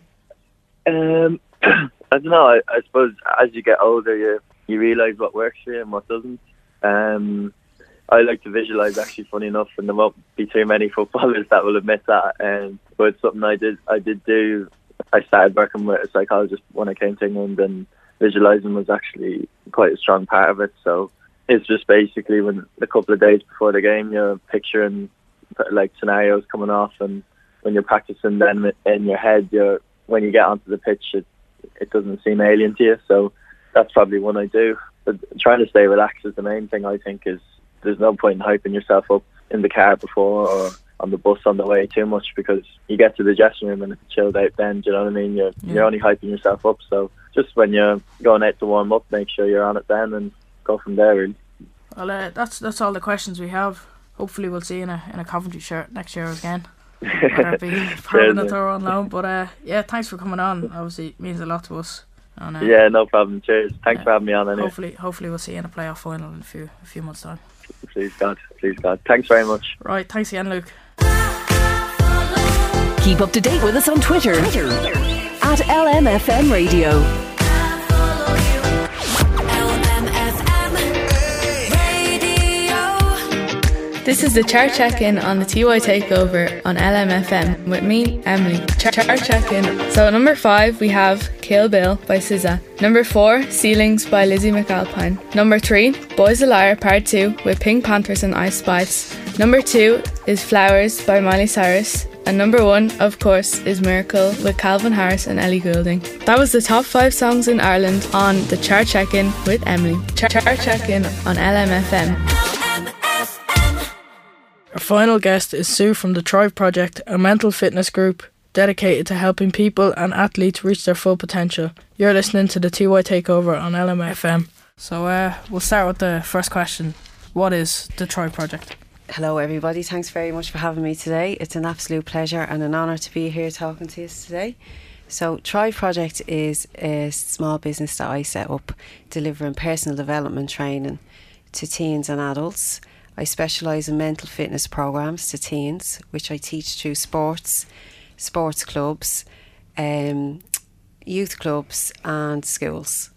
Um, [clears throat] I don't know. I, I suppose as you get older, you you realise what works for you and what doesn't. Um, I like to visualise. Actually, funny enough, and there won't be too many footballers that will admit that. Um, but it's something I did. I did do. I started working with a psychologist when I came to England, and visualising was actually quite a strong part of it. So it's just basically when a couple of days before the game, you're picturing like scenarios coming off, and when you're practicing, them in your head, you're when you get onto the pitch, it it doesn't seem alien to you. So that's probably one I do. But trying to stay relaxed is the main thing. I think is there's no point in hyping yourself up in the car before or on the bus on the way too much because you get to the dressing room and it's chilled out then, do you know what I mean? You're, Yeah. you're only hyping yourself up. So just when you're going out to warm up, make sure you're on it then and go from there really. Well, uh, that's that's all the questions we have. Hopefully, we'll see you in a in a Coventry shirt next year again. [laughs] Whether it be permanent or on loan. But uh, yeah, thanks for coming on. Obviously, it means a lot to us. And, uh, Yeah, no problem. Cheers. Thanks for having me on anyway. Hopefully, hopefully we'll see you in a playoff final in a few a few months' time. Please God. Please God. Thanks very much. Right, thanks again, Luke. Keep up to date with us on Twitter, at LMFM Radio. This is the chart check in on the TY takeover on LMFM with me, Emily. Chart, check in. So, at number five, we have Kill Bill by SZA. Number four, Ceilings by Lizzie McAlpine. Number three, Boys a Liar Part 2 with PinkPantheress and Ice Spice. Number two is Flowers by Miley Cyrus. And number one, of course, is Miracle with Calvin Harris and Ellie Goulding. That was the top five songs in Ireland on the chart check in with Emily. Chart, chart check in on LMFM. Our final guest is Sue from the Thrive Project, a mental fitness group dedicated to helping people and athletes reach their full potential. You're listening to the TY Takeover on LMFM. So uh, we'll start with the first question. What is the Thrive Project? Hello, everybody. Thanks very much for having me today. It's an absolute pleasure and an honour to be here talking to you today. So, Thrive Project is a small business that I set up delivering personal development training to teens and adults. I specialise in mental fitness programs to teens, which I teach through sports, sports clubs, um, youth clubs, and schools.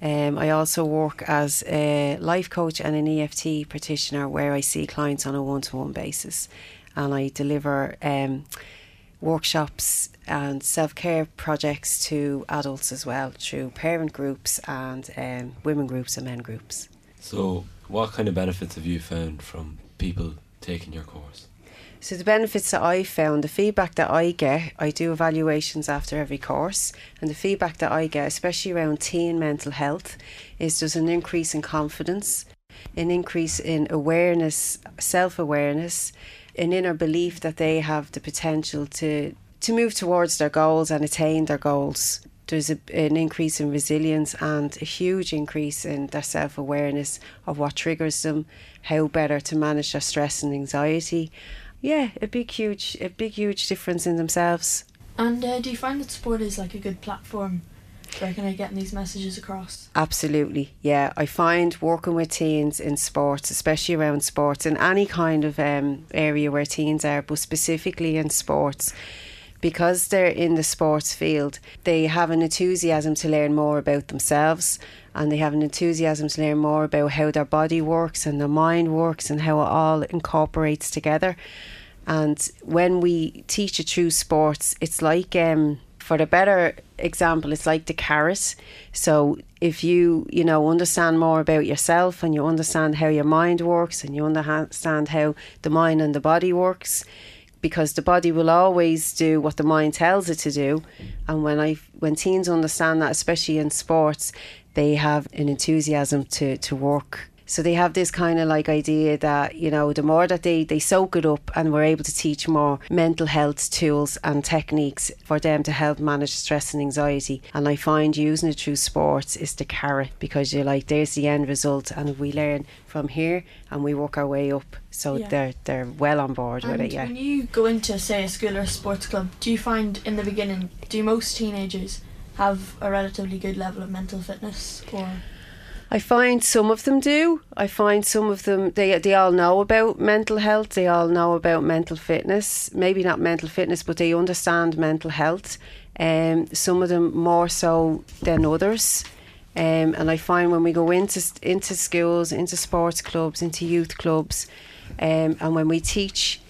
Um, I also work as a life coach and an EFT practitioner where I see clients on a one to one basis. And I deliver um, workshops and self care projects to adults as well through parent groups and um, women groups and men groups. So, what kind of benefits have you found from people taking your course? So the benefits that I found, the feedback that I get, I do evaluations after every course, and the feedback that I get, especially around teen mental health, is there's an increase in confidence, an increase in awareness, self awareness, an inner belief that they have the potential to to move towards their goals and attain their goals. There's a, an increase in resilience and a huge increase in their self awareness of what triggers them, how better to manage their stress and anxiety. Yeah, a big, huge, a big, huge difference in themselves. And uh, do you find that sport is like a good platform for getting these messages across? Absolutely, yeah. I find working with teens in sports, especially around sports, in any kind of um, area where teens are, but specifically in sports, because they're in the sports field, they have an enthusiasm to learn more about themselves and they have an enthusiasm to learn more about how their body works and their mind works and how it all incorporates together. And when we teach it through sports, it's like, um, for the better example, it's like the carrot. So if you, you know, understand more about yourself and you understand how your mind works and you understand how the mind and the body works, because the body will always do what the mind tells it to do. And when I when teens understand that, especially in sports, they have an enthusiasm to, to work So they have this kind of like idea that, you know, the more that they, they soak it up and we're able to teach more mental health tools and techniques for them to help manage stress and anxiety. And I find using it through sports is the carrot because you're like, there's the end result. And we learn from here and we work our way up, so Yeah. they're they're well on board with it, yeah. when you go into, say, a school or a sports club, do you find in the beginning, do most teenagers have a relatively good level of mental fitness? Or I find some of them do. I find some of them they they all know about mental health. They all know about mental fitness. Maybe not mental fitness, but they understand mental health. Um, some of them more so than others. Um, and I find when we go into into schools, into sports clubs, into youth clubs, um, and when we teach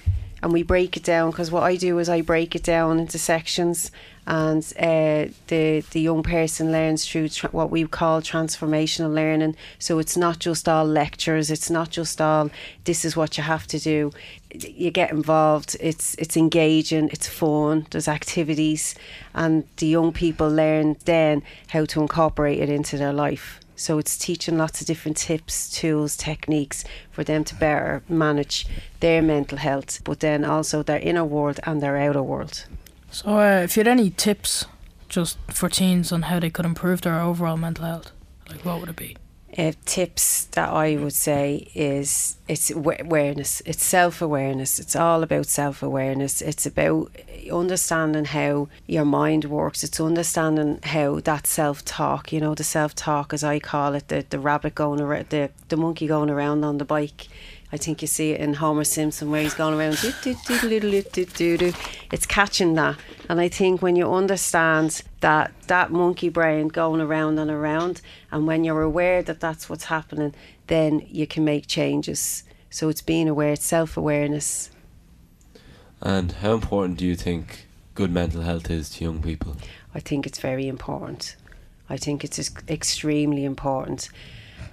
and we break it down, because what I do is I break it down into sections, and uh, the the young person learns through tra- what we call transformational learning. So it's not just all lectures. It's not just all this is what you have to do. You get involved. It's it's engaging. It's fun. There's activities, and the young people learn then how to incorporate it into their life. So it's teaching lots of different tips, tools, techniques for them to better manage their mental health, but then also their inner world and their outer world. So, uh, if you had any tips just for teens on how they could improve their overall mental health, like what would it be? Uh, tips that I would say is it's awareness. It's self awareness. It's all about self awareness. It's about understanding how your mind works. It's understanding how that self talk. You know, the self talk, as I call it, the the rabbit going around, the the monkey going around on the bike. I think you see it in Homer Simpson where he's going around. It's catching that, and I think when you understand that that monkey brain going around and around, and when you're aware that that's what's happening, then you can make changes. So it's being aware, it's self awareness. And how important do you think good mental health is to young people? I think it's very important. I think it's extremely important.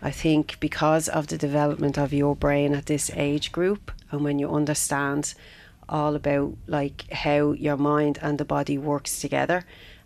I think because of the development of your brain at this age group, and when you understand all about like how your mind and the body works together,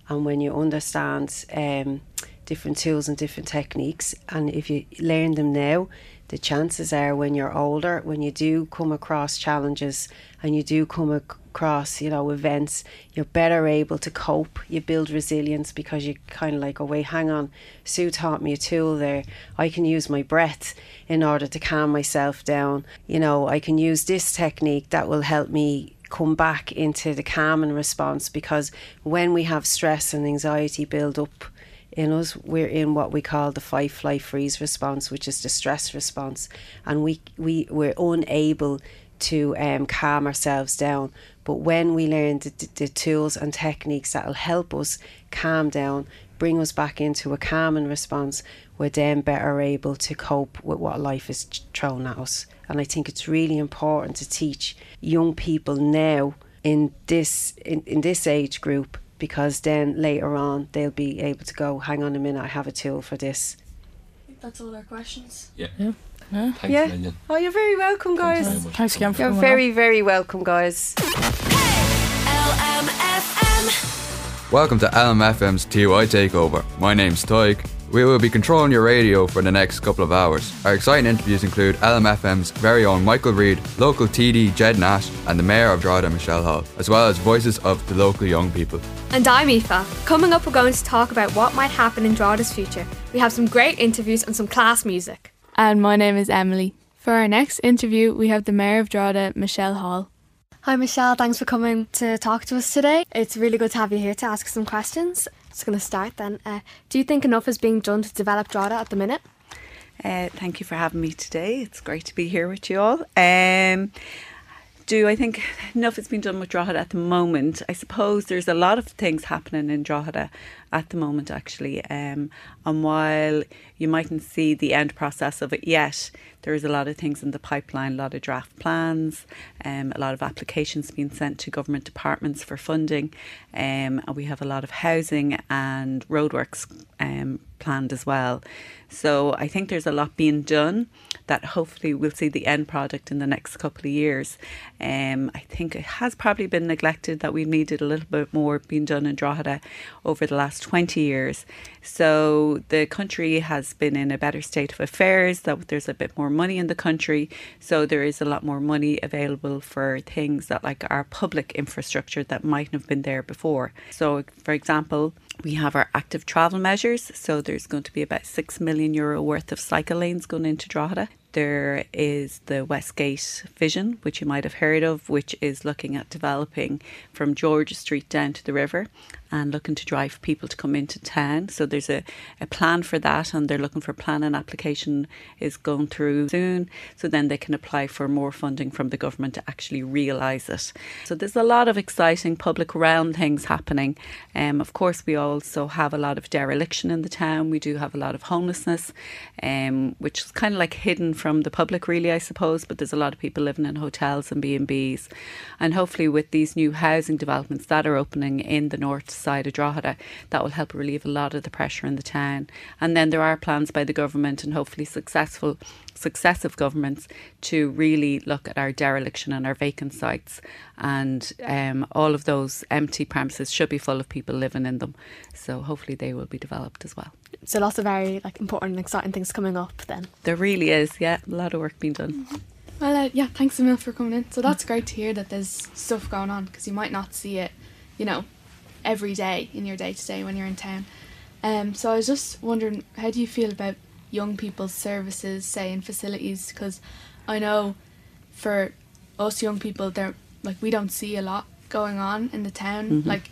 and when you understand um, different tools and different techniques, and if you learn them now, the chances are when you're older, when you do come across challenges and you do come across, you know, events, you're better able to cope. You build resilience because you kind of like, oh, wait, hang on. Sue taught me a tool there. I can use my breath in order to calm myself down. You know, I can use this technique that will help me come back into the calm and response because when we have stress and anxiety build up in us, we're in what we call the fight, flight, freeze response, which is the stress response, and we we we're unable to um, calm ourselves down. But when we learn the, the, tools and techniques that will help us calm down, bring us back into a calming response, we're then better able to cope with what life is thrown at us. And I think it's really important to teach young people now in this in, in this age group because then later on they'll be able to go, hang on a minute, I have a tool for this. that's all our questions. Yeah. Yeah. yeah. Thanks yeah. million. Oh, you're very welcome, guys. very. Thanks again for You're coming very, very welcome, guys. LMFM. Welcome to LMFM's TY Takeover. My name's Tyke. We will be controlling your radio for the next couple of hours. Our exciting interviews include LMFM's very own Michael Reid, local TD Ged Nash, and the Mayor of Drogheda Michelle Hall, as well as voices of the local young people. And I'm Aoife. Coming up, we're going to talk about what might happen in Drogheda's future. We have some great interviews and some class music. And my name is Emily. For our next interview, we have the Mayor of Drogheda, Michelle Hall. Hi, Michelle. Thanks for coming to talk to us today. It's really good to have you here to ask some questions. Just going to start then. Uh, do you think enough is being done to develop Drogheda at the minute? Uh, thank you for having me today. It's great to be here with you all. Um, do I think enough has been done with Drogheda at the moment? I suppose there's a lot of things happening in Drogheda at the moment, actually. Um, and while you mightn't see the end process of it yet, there is a lot of things in the pipeline, a lot of draft plans, um, a lot of applications being sent to government departments for funding, um, and we have a lot of housing and roadworks um, planned as well. So I think there's a lot being done that hopefully we'll see the end product in the next couple of years. Um, I think it has probably been neglected that we needed a little bit more being done in Drogheda over the last 20 years. So the country has been in a better state of affairs, that there's a bit more money in the country. So there is a lot more money available for things that like our public infrastructure that mightn't have been there before. So for example, we have our active travel measures. So there's going to be about 6 million euro worth of cycle lanes going into Drogheda. There is the Westgate Vision, which you might have heard of, which is looking at developing from George Street down to the river and looking to drive people to come into town. So there's a, a plan for that, and they're looking for planning application is going through soon. So then they can apply for more funding from the government to actually realise it. So there's a lot of exciting public realm things happening. Um, of course, we also have a lot of dereliction in the town. We do have a lot of homelessness, um, which is kind of like hidden from the public, really, I suppose. But there's a lot of people living in hotels and B and B's, and hopefully with these new housing developments that are opening in the north side of Drogheda, that will help relieve a lot of the pressure in the town. And then there are plans by the government and hopefully successful successive governments to really look at our dereliction and our vacant sites. And um, all of those empty premises should be full of people living in them. So hopefully they will be developed as well. So lots of very like important and exciting things coming up then. there really is. Yeah a lot of work being done. Well, uh, yeah, thanks Emil for coming in. So that's great to hear that there's stuff going on because you might not see it, you know, every day in your day to day when you're in town. Um, so I was just wondering, how do you feel about young people's services, say in facilities? Because I know for us young people, they're like we don't see a lot going on in the town. Mhm. Like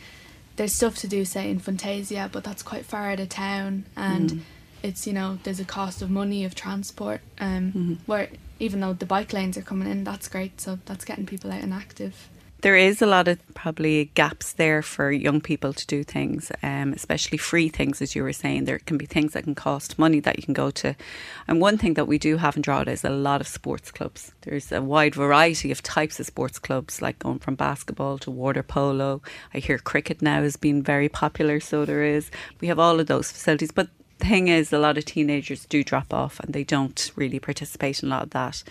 there's stuff to do, say in Fantasia, but that's quite far out of town, and Mm. it's you know there's a cost of money of transport. Um, Mhm. where even though the bike lanes are coming in, that's great. So that's getting people out and active. There is a lot of probably gaps there for young people to do things, um, especially free things, as you were saying. There can be things that can cost money that you can go to. And one thing that we do have in Drogheda is a lot of sports clubs. There's a wide variety of types of sports clubs, like going from basketball to water polo. I hear cricket now has been very popular, so there is. We have all of those facilities, but thing is, a lot of teenagers do drop off and they don't really participate in a lot of that.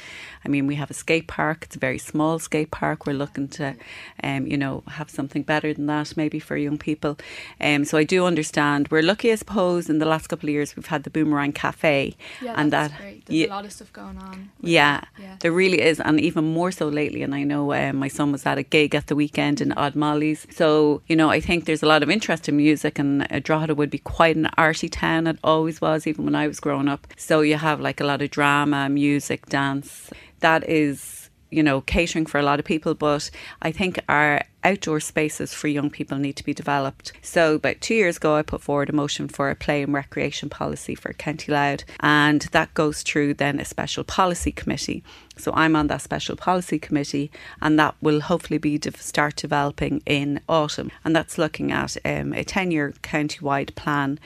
I mean, we have a skate park. It's a very small skate park. We're looking to, um, you know, have something better than that maybe for young people. Um, so I do understand. We're lucky, I suppose, in the last couple of years we've had the Boomerang Cafe, Yeah, and that's that great. There's yeah, a lot of stuff going on. yeah, yeah. there really is, and even more so lately. And I know uh, my son was at a gig at the weekend in Odd Molly's. So, you know, I think there's a lot of interest in music, and uh, Drogheda would be quite an arty town. It always was, even when I was growing up. So you have like a lot of drama, music, dance. That is, you know, catering for a lot of people. But I think our outdoor spaces for young people need to be developed. So about two years ago, I put forward a motion for a play and recreation policy for County Louth, and that goes through then a special policy committee. So I'm on that special policy committee, and that will hopefully be to start developing in autumn, and that's looking at um, a 10-year county-wide plan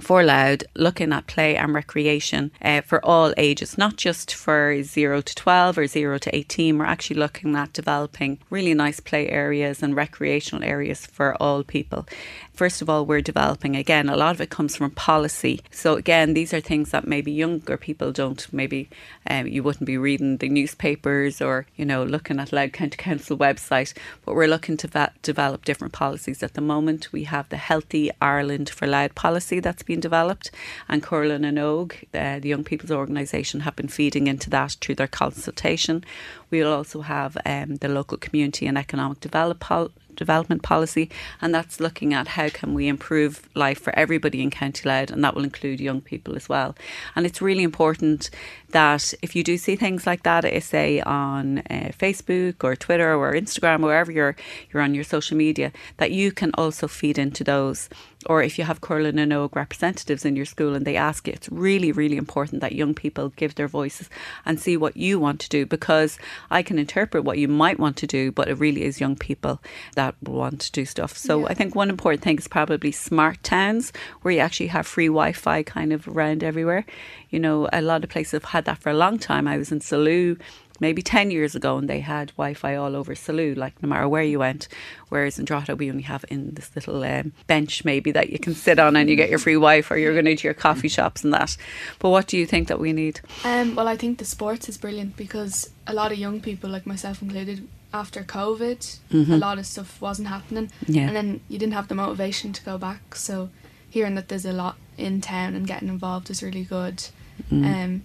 for Louth, looking at play and recreation uh, for all ages, not just for 0 to 12 or 0 to 18. We're actually looking at developing really nice play areas and recreational areas for all people. First of all, we're developing, again, a lot of it comes from policy. So, again, these are things that maybe younger people don't, maybe um, you wouldn't be reading the newspapers or, you know, looking at Louth County Council website, but we're looking to va- develop different policies. At the moment, we have the Healthy Ireland for Louth policy that's been developed, and Comhairle na nÓg, uh, the Young People's Organisation, have been feeding into that through their consultation. We'll also have um, the local community and economic develop pol- development policy, and that's looking at how can we improve life for everybody in County Louth, and that will include young people as well. And it's really important that if you do see things like that, eh, say on uh, Facebook or Twitter or Instagram, wherever you're you're on your social media, that you can also feed into those. Or if you have Comhairle na nÓg representatives in your school and they ask you, it's really, really important that young people give their voices and see what you want to do because I can interpret what you might want to do, but it really is young people that want to do stuff. So I think one important thing is probably smart towns where you actually have free Wi Fi kind of around everywhere. You know, a lot of places have had that for a long time. I was in Salou maybe 10 years ago and they had Wi-Fi all over Salou, like no matter where you went. Whereas in Drogheda, we only have in this little um, bench maybe that you can sit on and you get your free Wi-Fi. Or you're going to your coffee shops and that. But what do you think that we need? Um, well, I think the sports is brilliant because a lot of young people, like myself included, after COVID, Mhm. a lot of stuff wasn't happening, Yeah. and then you didn't have the motivation to go back. So hearing that there's a lot in town and getting involved is really good. Mm. Um,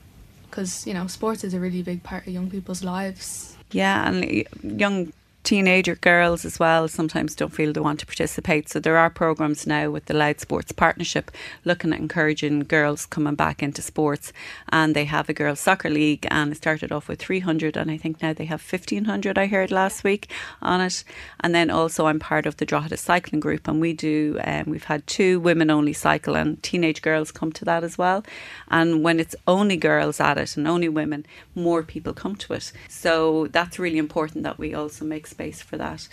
because you know, sports is a really big part of young people's lives. Yeah, and young teenager girls as well sometimes don't feel they want to participate. So there are programs now with the Louth Sports Partnership looking at encouraging girls coming back into sports. And they have a girls soccer league, and it started off with 300, and I think now they have 1500. I heard last week on it. And then also I'm part of the Drogheda Cycling Group, and we do. Um, we've had two women only cycle, and teenage girls come to that as well. And when it's only girls at it and only women, more people come to it. So that's really important that we also make space for that.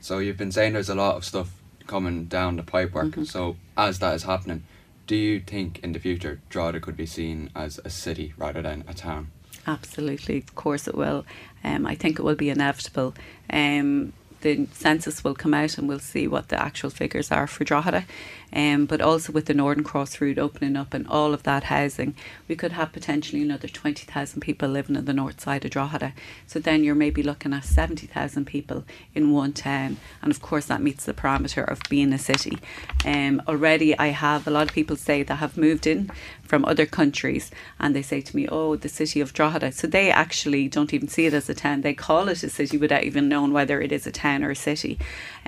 So you've been saying there's a lot of stuff coming down the pipework. Mm-hmm. So as that is happening, do you think in the future Drogheda could be seen as a city rather than a town? Absolutely, of course it will. Um, I think it will be inevitable. Um, the census will come out and we'll see what the actual figures are for Drogheda. Um, but also with the Northern Cross route opening up and all of that housing, we could have potentially another 20,000 people living on the north side of Drogheda. So then you're maybe looking at 70,000 people in one town. And of course, that meets the parameter of being a city. Um, already, I have a lot of people say that have moved in from other countries and they say to me, oh, the city of Drogheda. So they actually don't even see it as a town. They call it a city without even knowing whether it is a town or a city.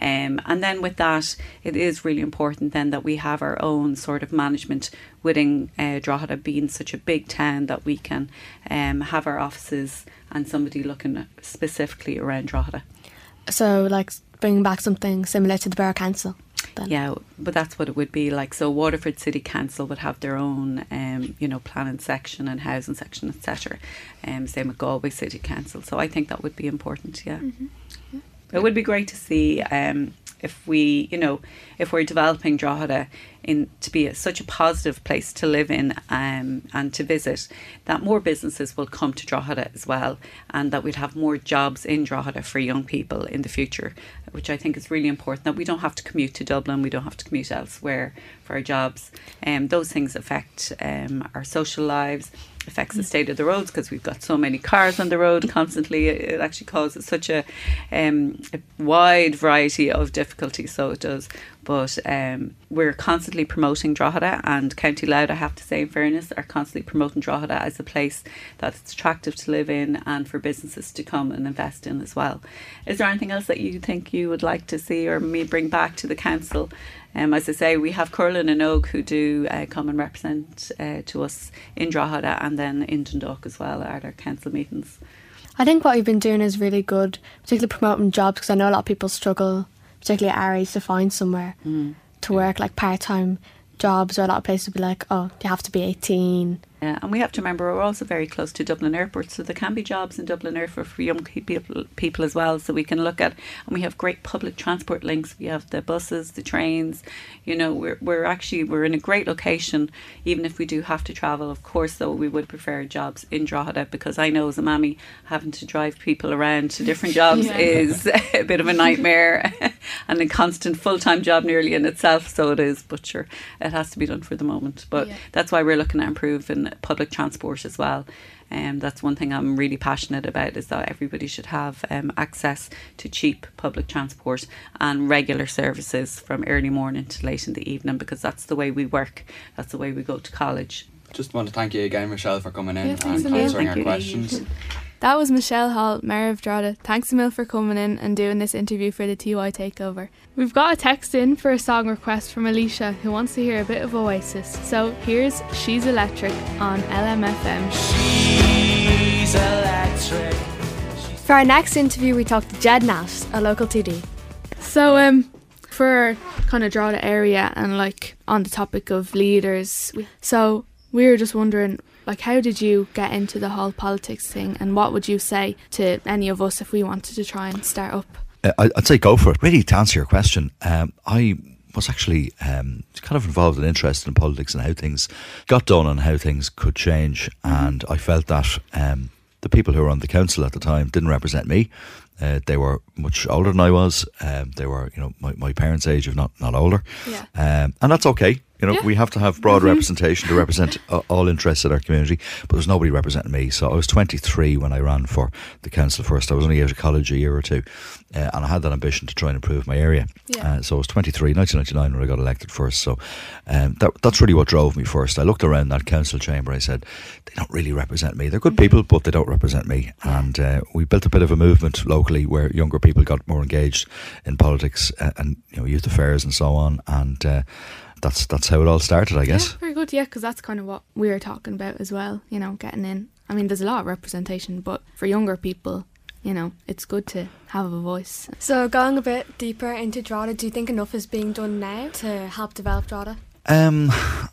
Um, and then with that, it is really important then that we have our own sort of management within uh, Drogheda being such a big town that we can um, have our offices and somebody looking specifically around Drogheda. So, like bringing back something similar to the Borough Council. Then. Yeah, but that's what it would be like. So Waterford City Council would have their own, um, you know, planning section and housing section, etc. Um, same with Galway City Council. So I think that would be important. Yeah, it would be great to see um, if we, you know, if we're developing Drogheda in to be a, such a positive place to live in um, and to visit, that more businesses will come to Drogheda as well, and that we'd have more jobs in Drogheda for young people in the future, which I think is really important. That we don't have to commute to Dublin, we don't have to commute elsewhere for our jobs. Um, those things affect um, our social lives affects the state of the roads because we've got so many cars on the road constantly. It it actually causes such a, um, a wide variety of difficulties. So it does. But um, we're constantly promoting Drogheda, and County Louth, I have to say, in fairness, are constantly promoting Drogheda as a place that's attractive to live in and for businesses to come and invest in as well. Is there anything else that you think you would like to see or me bring back to the council? Um, as I say, we have Comhairle na nÓg who do uh, come and represent uh, to us in Drogheda and then in Dundalk as well at our council meetings. I think what you've been doing is really good, particularly promoting jobs because I know a lot of people struggle, particularly at our age, to find somewhere Mm. to work, like part time jobs, or a lot of places would be like, oh, you have to be 18. Yeah, and we have to remember we're also very close to Dublin Airport, so there can be jobs in Dublin Airport for young people, people as well. So we can look at, and we have great public transport links. We have the buses, the trains. You know, we're we're actually we're in a great location. Even if we do have to travel, of course, though we would prefer jobs in Drogheda because I know as a mammy having to drive people around to different jobs Yeah. is [laughs] a bit of a nightmare [laughs] and a constant full time job nearly in itself. So it is, but sure, it has to be done for the moment. But Yeah. that's why we're looking at improving public transport as well. Um, that's one thing I'm really passionate about is that everybody should have um, access to cheap public transport and regular services from early morning to late in the evening because that's the way we work. That's the way we go to college. Just want to thank you again, Michelle, for coming in Yeah, and answering our questions. [laughs] That was Michelle Hall, Mayor of Drogheda. Thanks a mil for coming in and doing this interview for the TY Takeover. We've got a text in for a song request from Alicia who wants to hear a bit of Oasis. So here's She's Electric on LMFM. She's electric. For our next interview, we talked to Ged Nash, a local TD. So um for kind of Drogheda area and like on the topic of leaders, so we were just wondering like how did you get into the whole politics thing and what would you say to any of us if we wanted to try and start up? Uh, I'd say go for it. Really, to answer your question, um, I was actually um, kind of involved and interested in politics and how things got done and how things could change. And I felt that um, the people who were on the council at the time didn't represent me. Uh, they were much older than I was. Um, they were, you know, my, my parents' age, if not not older. Yeah. Um, and that's okay. You know, Yeah. we have to have broad Mhm. representation to represent uh, all interests in our community. But there's nobody representing me. So I was 23 when I ran for the council first. I was only out of college a year or two, uh, and I had that ambition to try and improve my area. Yeah. Uh, so I was 23, 1999 when I got elected first. So um, that, that's really what drove me first. I looked around that council chamber. I said, they don't really represent me. They're good people, but they don't represent me. And uh, we built a bit of a movement locally where younger people got more engaged in politics uh, and you know youth affairs and so on. And uh, that's that's how it all started, I guess. Yeah, very good. Yeah, because that's kind of what we were talking about as well. You know, getting in. I mean, there's a lot of representation, but for younger people, you know, it's good to have a voice. So, going a bit deeper into Drogheda, do you think enough is being done now to help develop Drogheda? Um,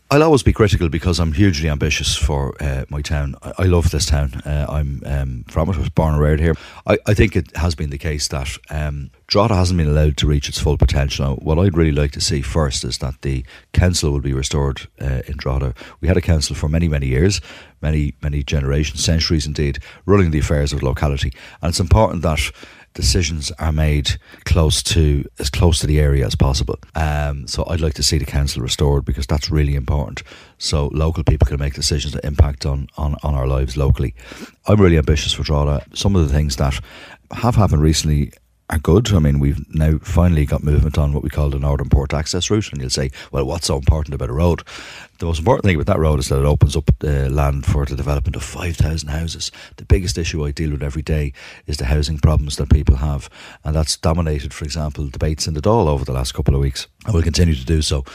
I'll always be critical because I'm hugely ambitious for uh, my town. I, I love this town. Uh, I'm um, from it. I was born and reared here. I, I think it has been the case that um, Drogheda hasn't been allowed to reach its full potential. Now, what I'd really like to see first is that the council will be restored uh, in Drogheda. We had a council for many, many years, many, many generations, centuries indeed, running the affairs of the locality. And it's important that decisions are made close to as close to the area as possible. Um, so I'd like to see the council restored because that's really important. So local people can make decisions that impact on, on, on our lives locally. I'm really ambitious for Drogheda. Some of the things that have happened recently are good. I mean, we've now finally got movement on what we call the Northern Port Access Route, and you'll say, well, what's so important about a road? The most important thing about that road is that it opens up uh, land for the development of 5,000 houses. The biggest issue I deal with every day is the housing problems that people have, and that's dominated, for example, debates in the Dáil over the last couple of weeks, and will continue to do so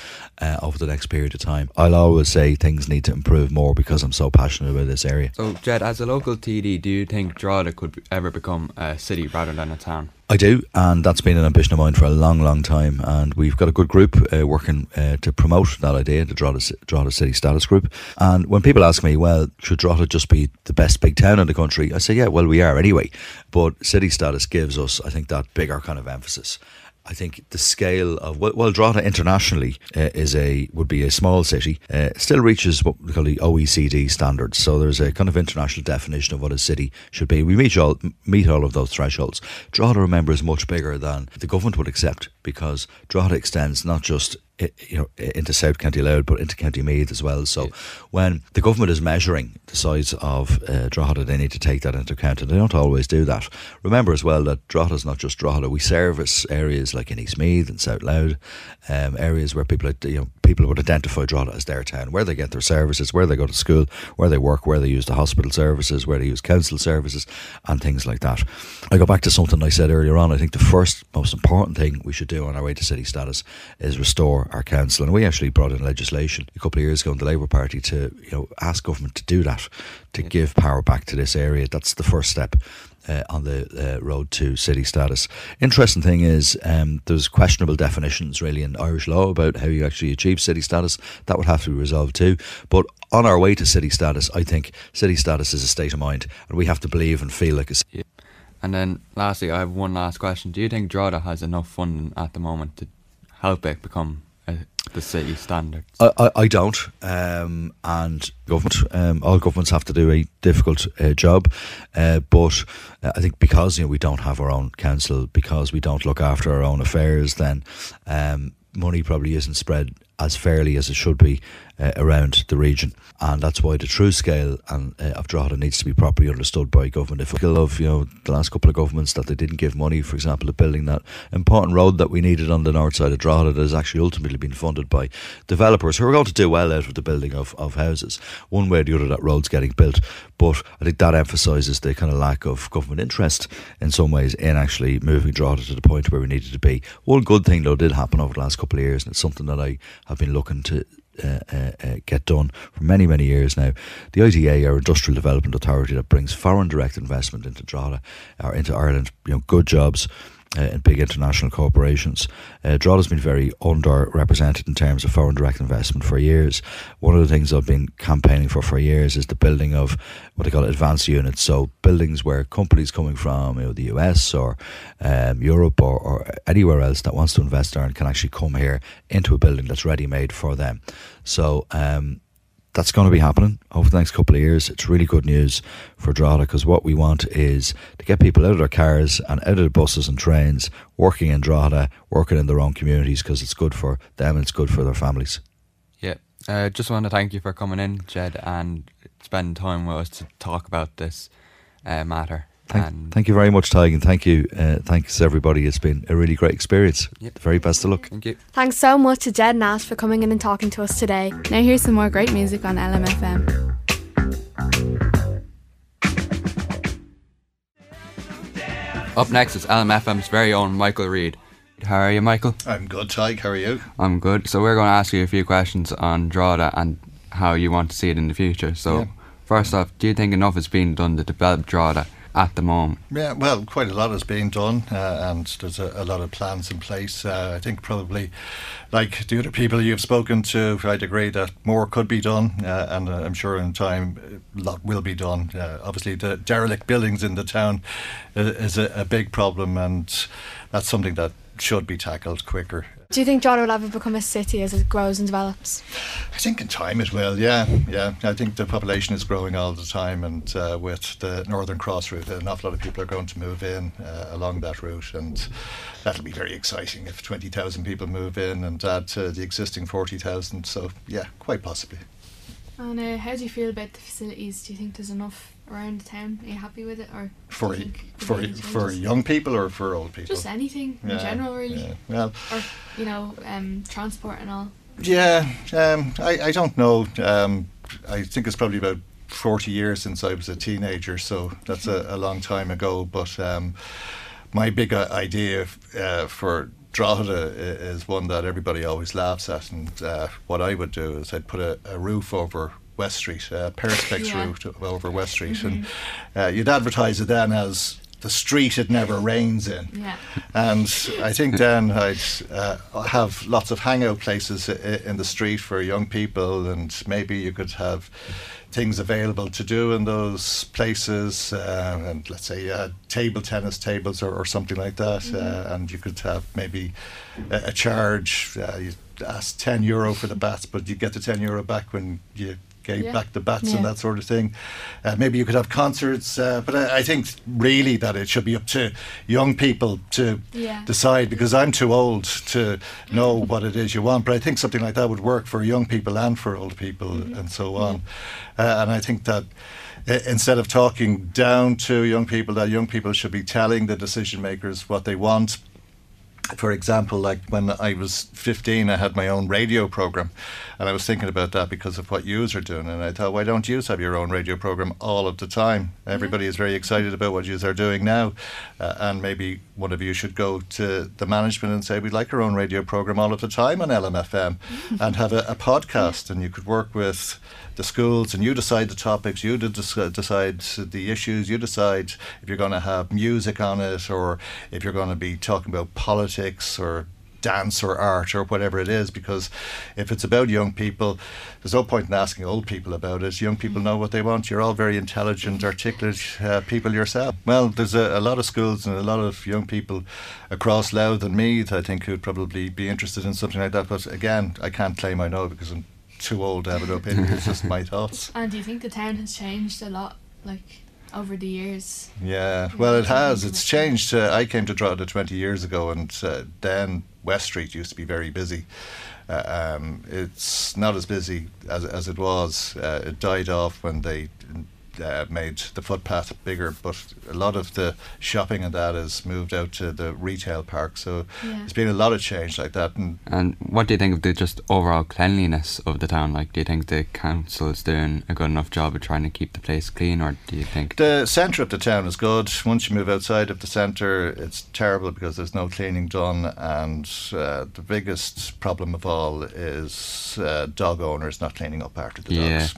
uh, over the next period of time. I'll always say things need to improve more because I'm so passionate about this area. So, Ged, as a local TD, do you think Drogheda could ever become a city rather than a town? I do, and that's been an ambition of mine for a long, long time. And we've got a good group uh, working uh, to promote that idea, the Drogheda, Drogheda City Status Group. And when people ask me, well, should Drogheda just be the best big town in the country? I say, yeah, well, we are anyway. But city status gives us, I think, that bigger kind of emphasis. I think the scale of well, well Drogheda internationally uh, is a would be a small city. Uh, still reaches what we call the OECD standards. So there's a kind of international definition of what a city should be. We meet all meet all of those thresholds. Drogheda, remember, is much bigger than the government would accept because Drogheda extends not just you know into South County Louth but into County Meath as well. So when the government is measuring the size of uh, Drogheda, they need to take that into account, and they don't always do that. Remember as well that Drogheda is not just Drogheda. We service areas like in East Meath and South Louth, um, areas where people you know people would identify Drogheda as their town, where they get their services, where they go to school, where they work, where they use the hospital services, where they use council services, and things like that. I go back to something I said earlier on. I think the first most important thing we should do on our way to city status is restore our council, and we actually brought in legislation a couple of years ago in the Labour Party to you know ask government to do that, to give power back to this area. That's the first step uh, on the uh, road to city status. Interesting thing is, um, there's questionable definitions really in Irish law about how you actually achieve city status. That would have to be resolved too. But on our way to city status, I think city status is a state of mind, and we have to believe and feel like a city. And then, lastly, I have one last question. Do you think Drogheda has enough funding at the moment to help it become the city standard? I, I, I don't. Um, and government, um, all governments have to do a difficult uh, job. Uh, but uh, I think because you know we don't have our own council, because we don't look after our own affairs, then um, money probably isn't spread as fairly as it should be uh, around the region, and that's why the true scale and uh, of Drogheda needs to be properly understood by government. If we of you know the last couple of governments that they didn't give money, for example, to building that important road that we needed on the north side of Drogheda, that has actually ultimately been funded by developers who are going to do well out of the building of, of houses. One way or the other, that road's getting built, but I think that emphasises the kind of lack of government interest in some ways in actually moving Drogheda to the point where we needed to be. One good thing though did happen over the last couple of years, and it's something that I have been looking to uh, uh, uh, get done for many, many years now. The IDA, our Industrial Development Authority, that brings foreign direct investment into Drogheda or into Ireland, you know, good jobs. Uh, in big international corporations. Uh, Drogheda's been very underrepresented in terms of foreign direct investment for years. One of the things I've been campaigning for for years is the building of what they call advanced units. So buildings where companies coming from you know, the US or um, Europe or, or anywhere else that wants to invest there and can actually come here into a building that's ready made for them. So um, that's going to be happening over the next couple of years. It's really good news for Drogheda because what we want is to get people out of their cars and out of the buses and trains, working in Drogheda, working in their own communities because it's good for them and it's good for their families. Yeah, uh, just want to thank you for coming in, Ged, and spending time with us to talk about this uh, matter. Thank, thank you very much, Tig, and thank you. Uh, thanks everybody. It's been a really great experience. Yep. The very best of luck. Thank you. Thanks so much to Ged Nash for coming in and talking to us today. Now here's some more great music on LMFM. Up next is LMFM's very own Michael Reade. How are you, Michael? I'm good, Tyke. How are you? I'm good. So we're going to ask you a few questions on Drogheda and how you want to see it in the future. So Yeah. first off, do you think enough is being done to develop Drogheda at the moment? Yeah, well, quite a lot is being done, uh, and there's a, a lot of plans in place. Uh, I think probably, like the other people you've spoken to, I'd agree that more could be done, uh, and uh, I'm sure in time a lot will be done. Uh, obviously, the derelict buildings in the town i- is a, a big problem, and that's something that should be tackled quicker. Do you think Drogheda will ever become a city as it grows and develops? I think in time it will, yeah, yeah. I think the population is growing all the time, and uh, with the Northern Cross route, an awful lot of people are going to move in uh, along that route, and that'll be very exciting if 20,000 people move in and add to the existing 40,000. So, yeah, quite possibly. And uh, how do you feel about the facilities? Do you think there's enough around the town? Are you happy with it, or For you for there'll be any for young people or for old people? Just anything in general, really. yeah. Well, or you know, um, transport and all. Yeah, um, I, I don't know. Um, I think it's probably about 40 years since I was a teenager, so that's a, a long time ago. But um, my big uh, idea uh, for Drogheda is one that everybody always laughs at. And uh, what I would do is I'd put a, a roof over West Street, a Perspex [laughs] Yeah. roof over West Street. And uh, you'd advertise it then as the street it never rains in. Yeah. And I think then I'd uh, have lots of hangout places in the street for young people, and maybe you could have things available to do in those places. Uh, and let's say had table tennis tables or, or something like that, uh, and you could have maybe a, a charge. Uh, you ask 10 euro for the bats, but you get the 10 euro back when you gave Yeah. back the bats Yeah. and that sort of thing. Uh, maybe you could have concerts, uh, but I, I think really that it should be up to young people to Yeah. decide because I'm too old to know [laughs] what it is you want. But I think something like that would work for young people and for old people and so on. Uh, and I think that. Instead of talking down to young people, that young people should be telling the decision makers what they want, for example, like when I was 15, I had my own radio program, and I was thinking about that because of what yous are doing. And I thought, why don't yous have your own radio program all of the time? Everybody is very excited about what yous are doing now, uh, and maybe one of you should go to the management and say, we'd like our own radio program all of the time on LMFM, mm-hmm. and have a, a podcast, and you could work with the schools and you decide the topics, you decide the issues, you decide if you're going to have music on it or if you're going to be talking about politics or dance or art or whatever it is because if it's about young people there's no point in asking old people about it. Young people know what they want. You're all very intelligent articulate uh, people yourself. Well there's a, a lot of schools and a lot of young people across Louth and Meath I think who'd probably be interested in something like that. But again I can't claim I know because I'm too old to have an opinion it's just my [laughs] thoughts. And do you think the town has changed a lot, like over the years? Yeah, well, it has. It's changed. Uh, I came to Drogheda 20 years ago, and uh, then West Street used to be very busy. Uh, um, it's not as busy as, as it was. Uh, it died off when they uh, made the footpath bigger, but a lot of the shopping and that has moved out to the retail park. So Yeah. there's been a lot of change like that. And And what do you think of the just overall cleanliness of the town? Like, do you think the council is doing a good enough job of trying to keep the place clean, or do you think? The centre of the town is good. Once you move outside of the centre, it's terrible because there's no cleaning done. And uh, the biggest problem of all is uh, dog owners not cleaning up after the yeah, dogs.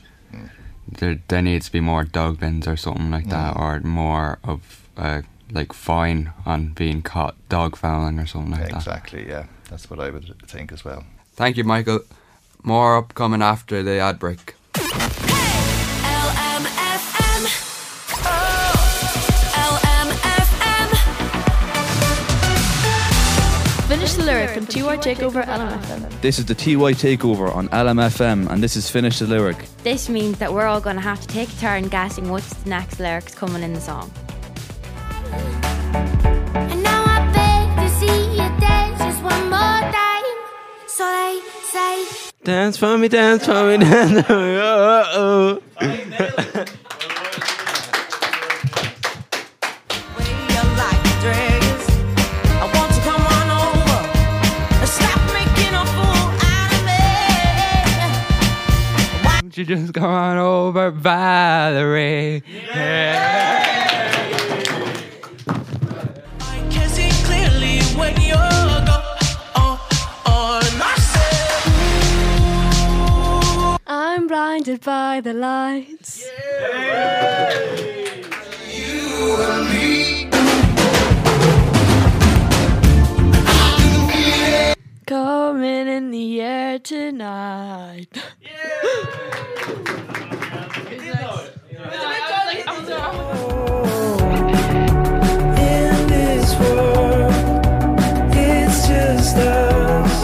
There there needs to be more dog bins or something like that, or more of uh, like fine on being caught dog fouling or something like that. Exactly, yeah. That's what I would think as well. Thank you, Michael. More upcoming after the ad break. LMFM. Finish the lyric and on TY Takeover LMFM. This is the TY Takeover on LMFM, and this is Finish the Lyric. This means that we're all going to have to take a turn guessing what's the next lyrics coming in the song. And now I beg to see you dance just one more time. So they say, Dance for me, dance for me, dance for me. [laughs] Oh, oh. Won't you just come on over, Valerie? I can see clearly when you're gone. Oh, oh, I'm blinded by the lights. You and me. Coming in the air tonight. In this world, it's just us.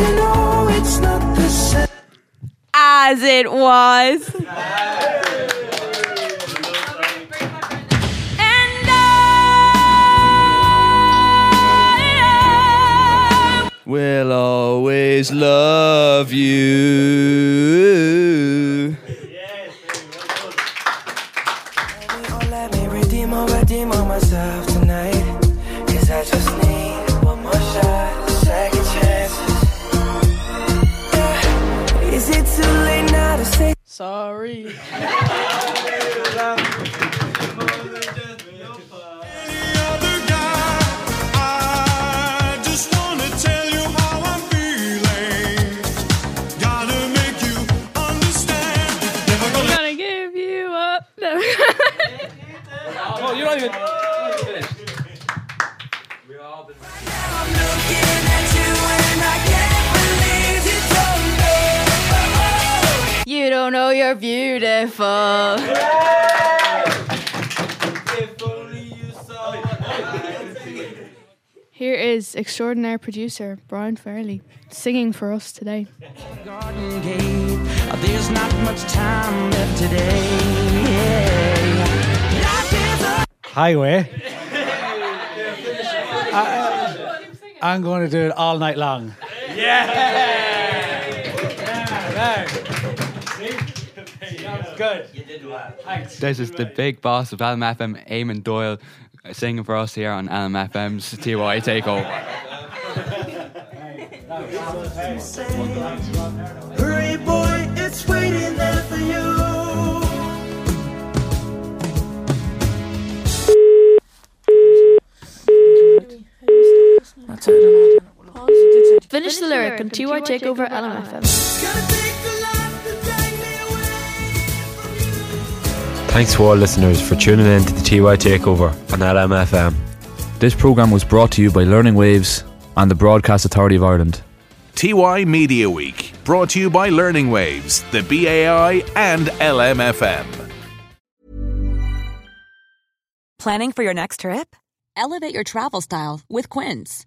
You know it's not the same. As it was. We'll always love you. Oh, let me redeem or redeem on myself tonight. Cause I just need one more shot, second chances. Yeah. Is it too late now to say sorry? [laughs] You don't know. You're beautiful. Here is extraordinary producer Brian Fairley singing for us today. Garden gate. There's not much time left today. A Highway. I, am going to do it all night long. Yeah! Good. You did well. Thanks. This is the big boss of LMFM, Eamon Doyle, singing for us here on LMFM's TY Takeover. Hurry, boy, it's waiting there for you. That's it. Finish the lyric on TY Takeover LMFM. Thanks to all listeners for tuning in to the TY Takeover on LMFM. This programme was brought to you by Learning Waves and the Broadcast Authority of Ireland. TY Media Week, brought to you by Learning Waves, the BAI, and LMFM. Planning for your next trip? Elevate your travel style with Quince.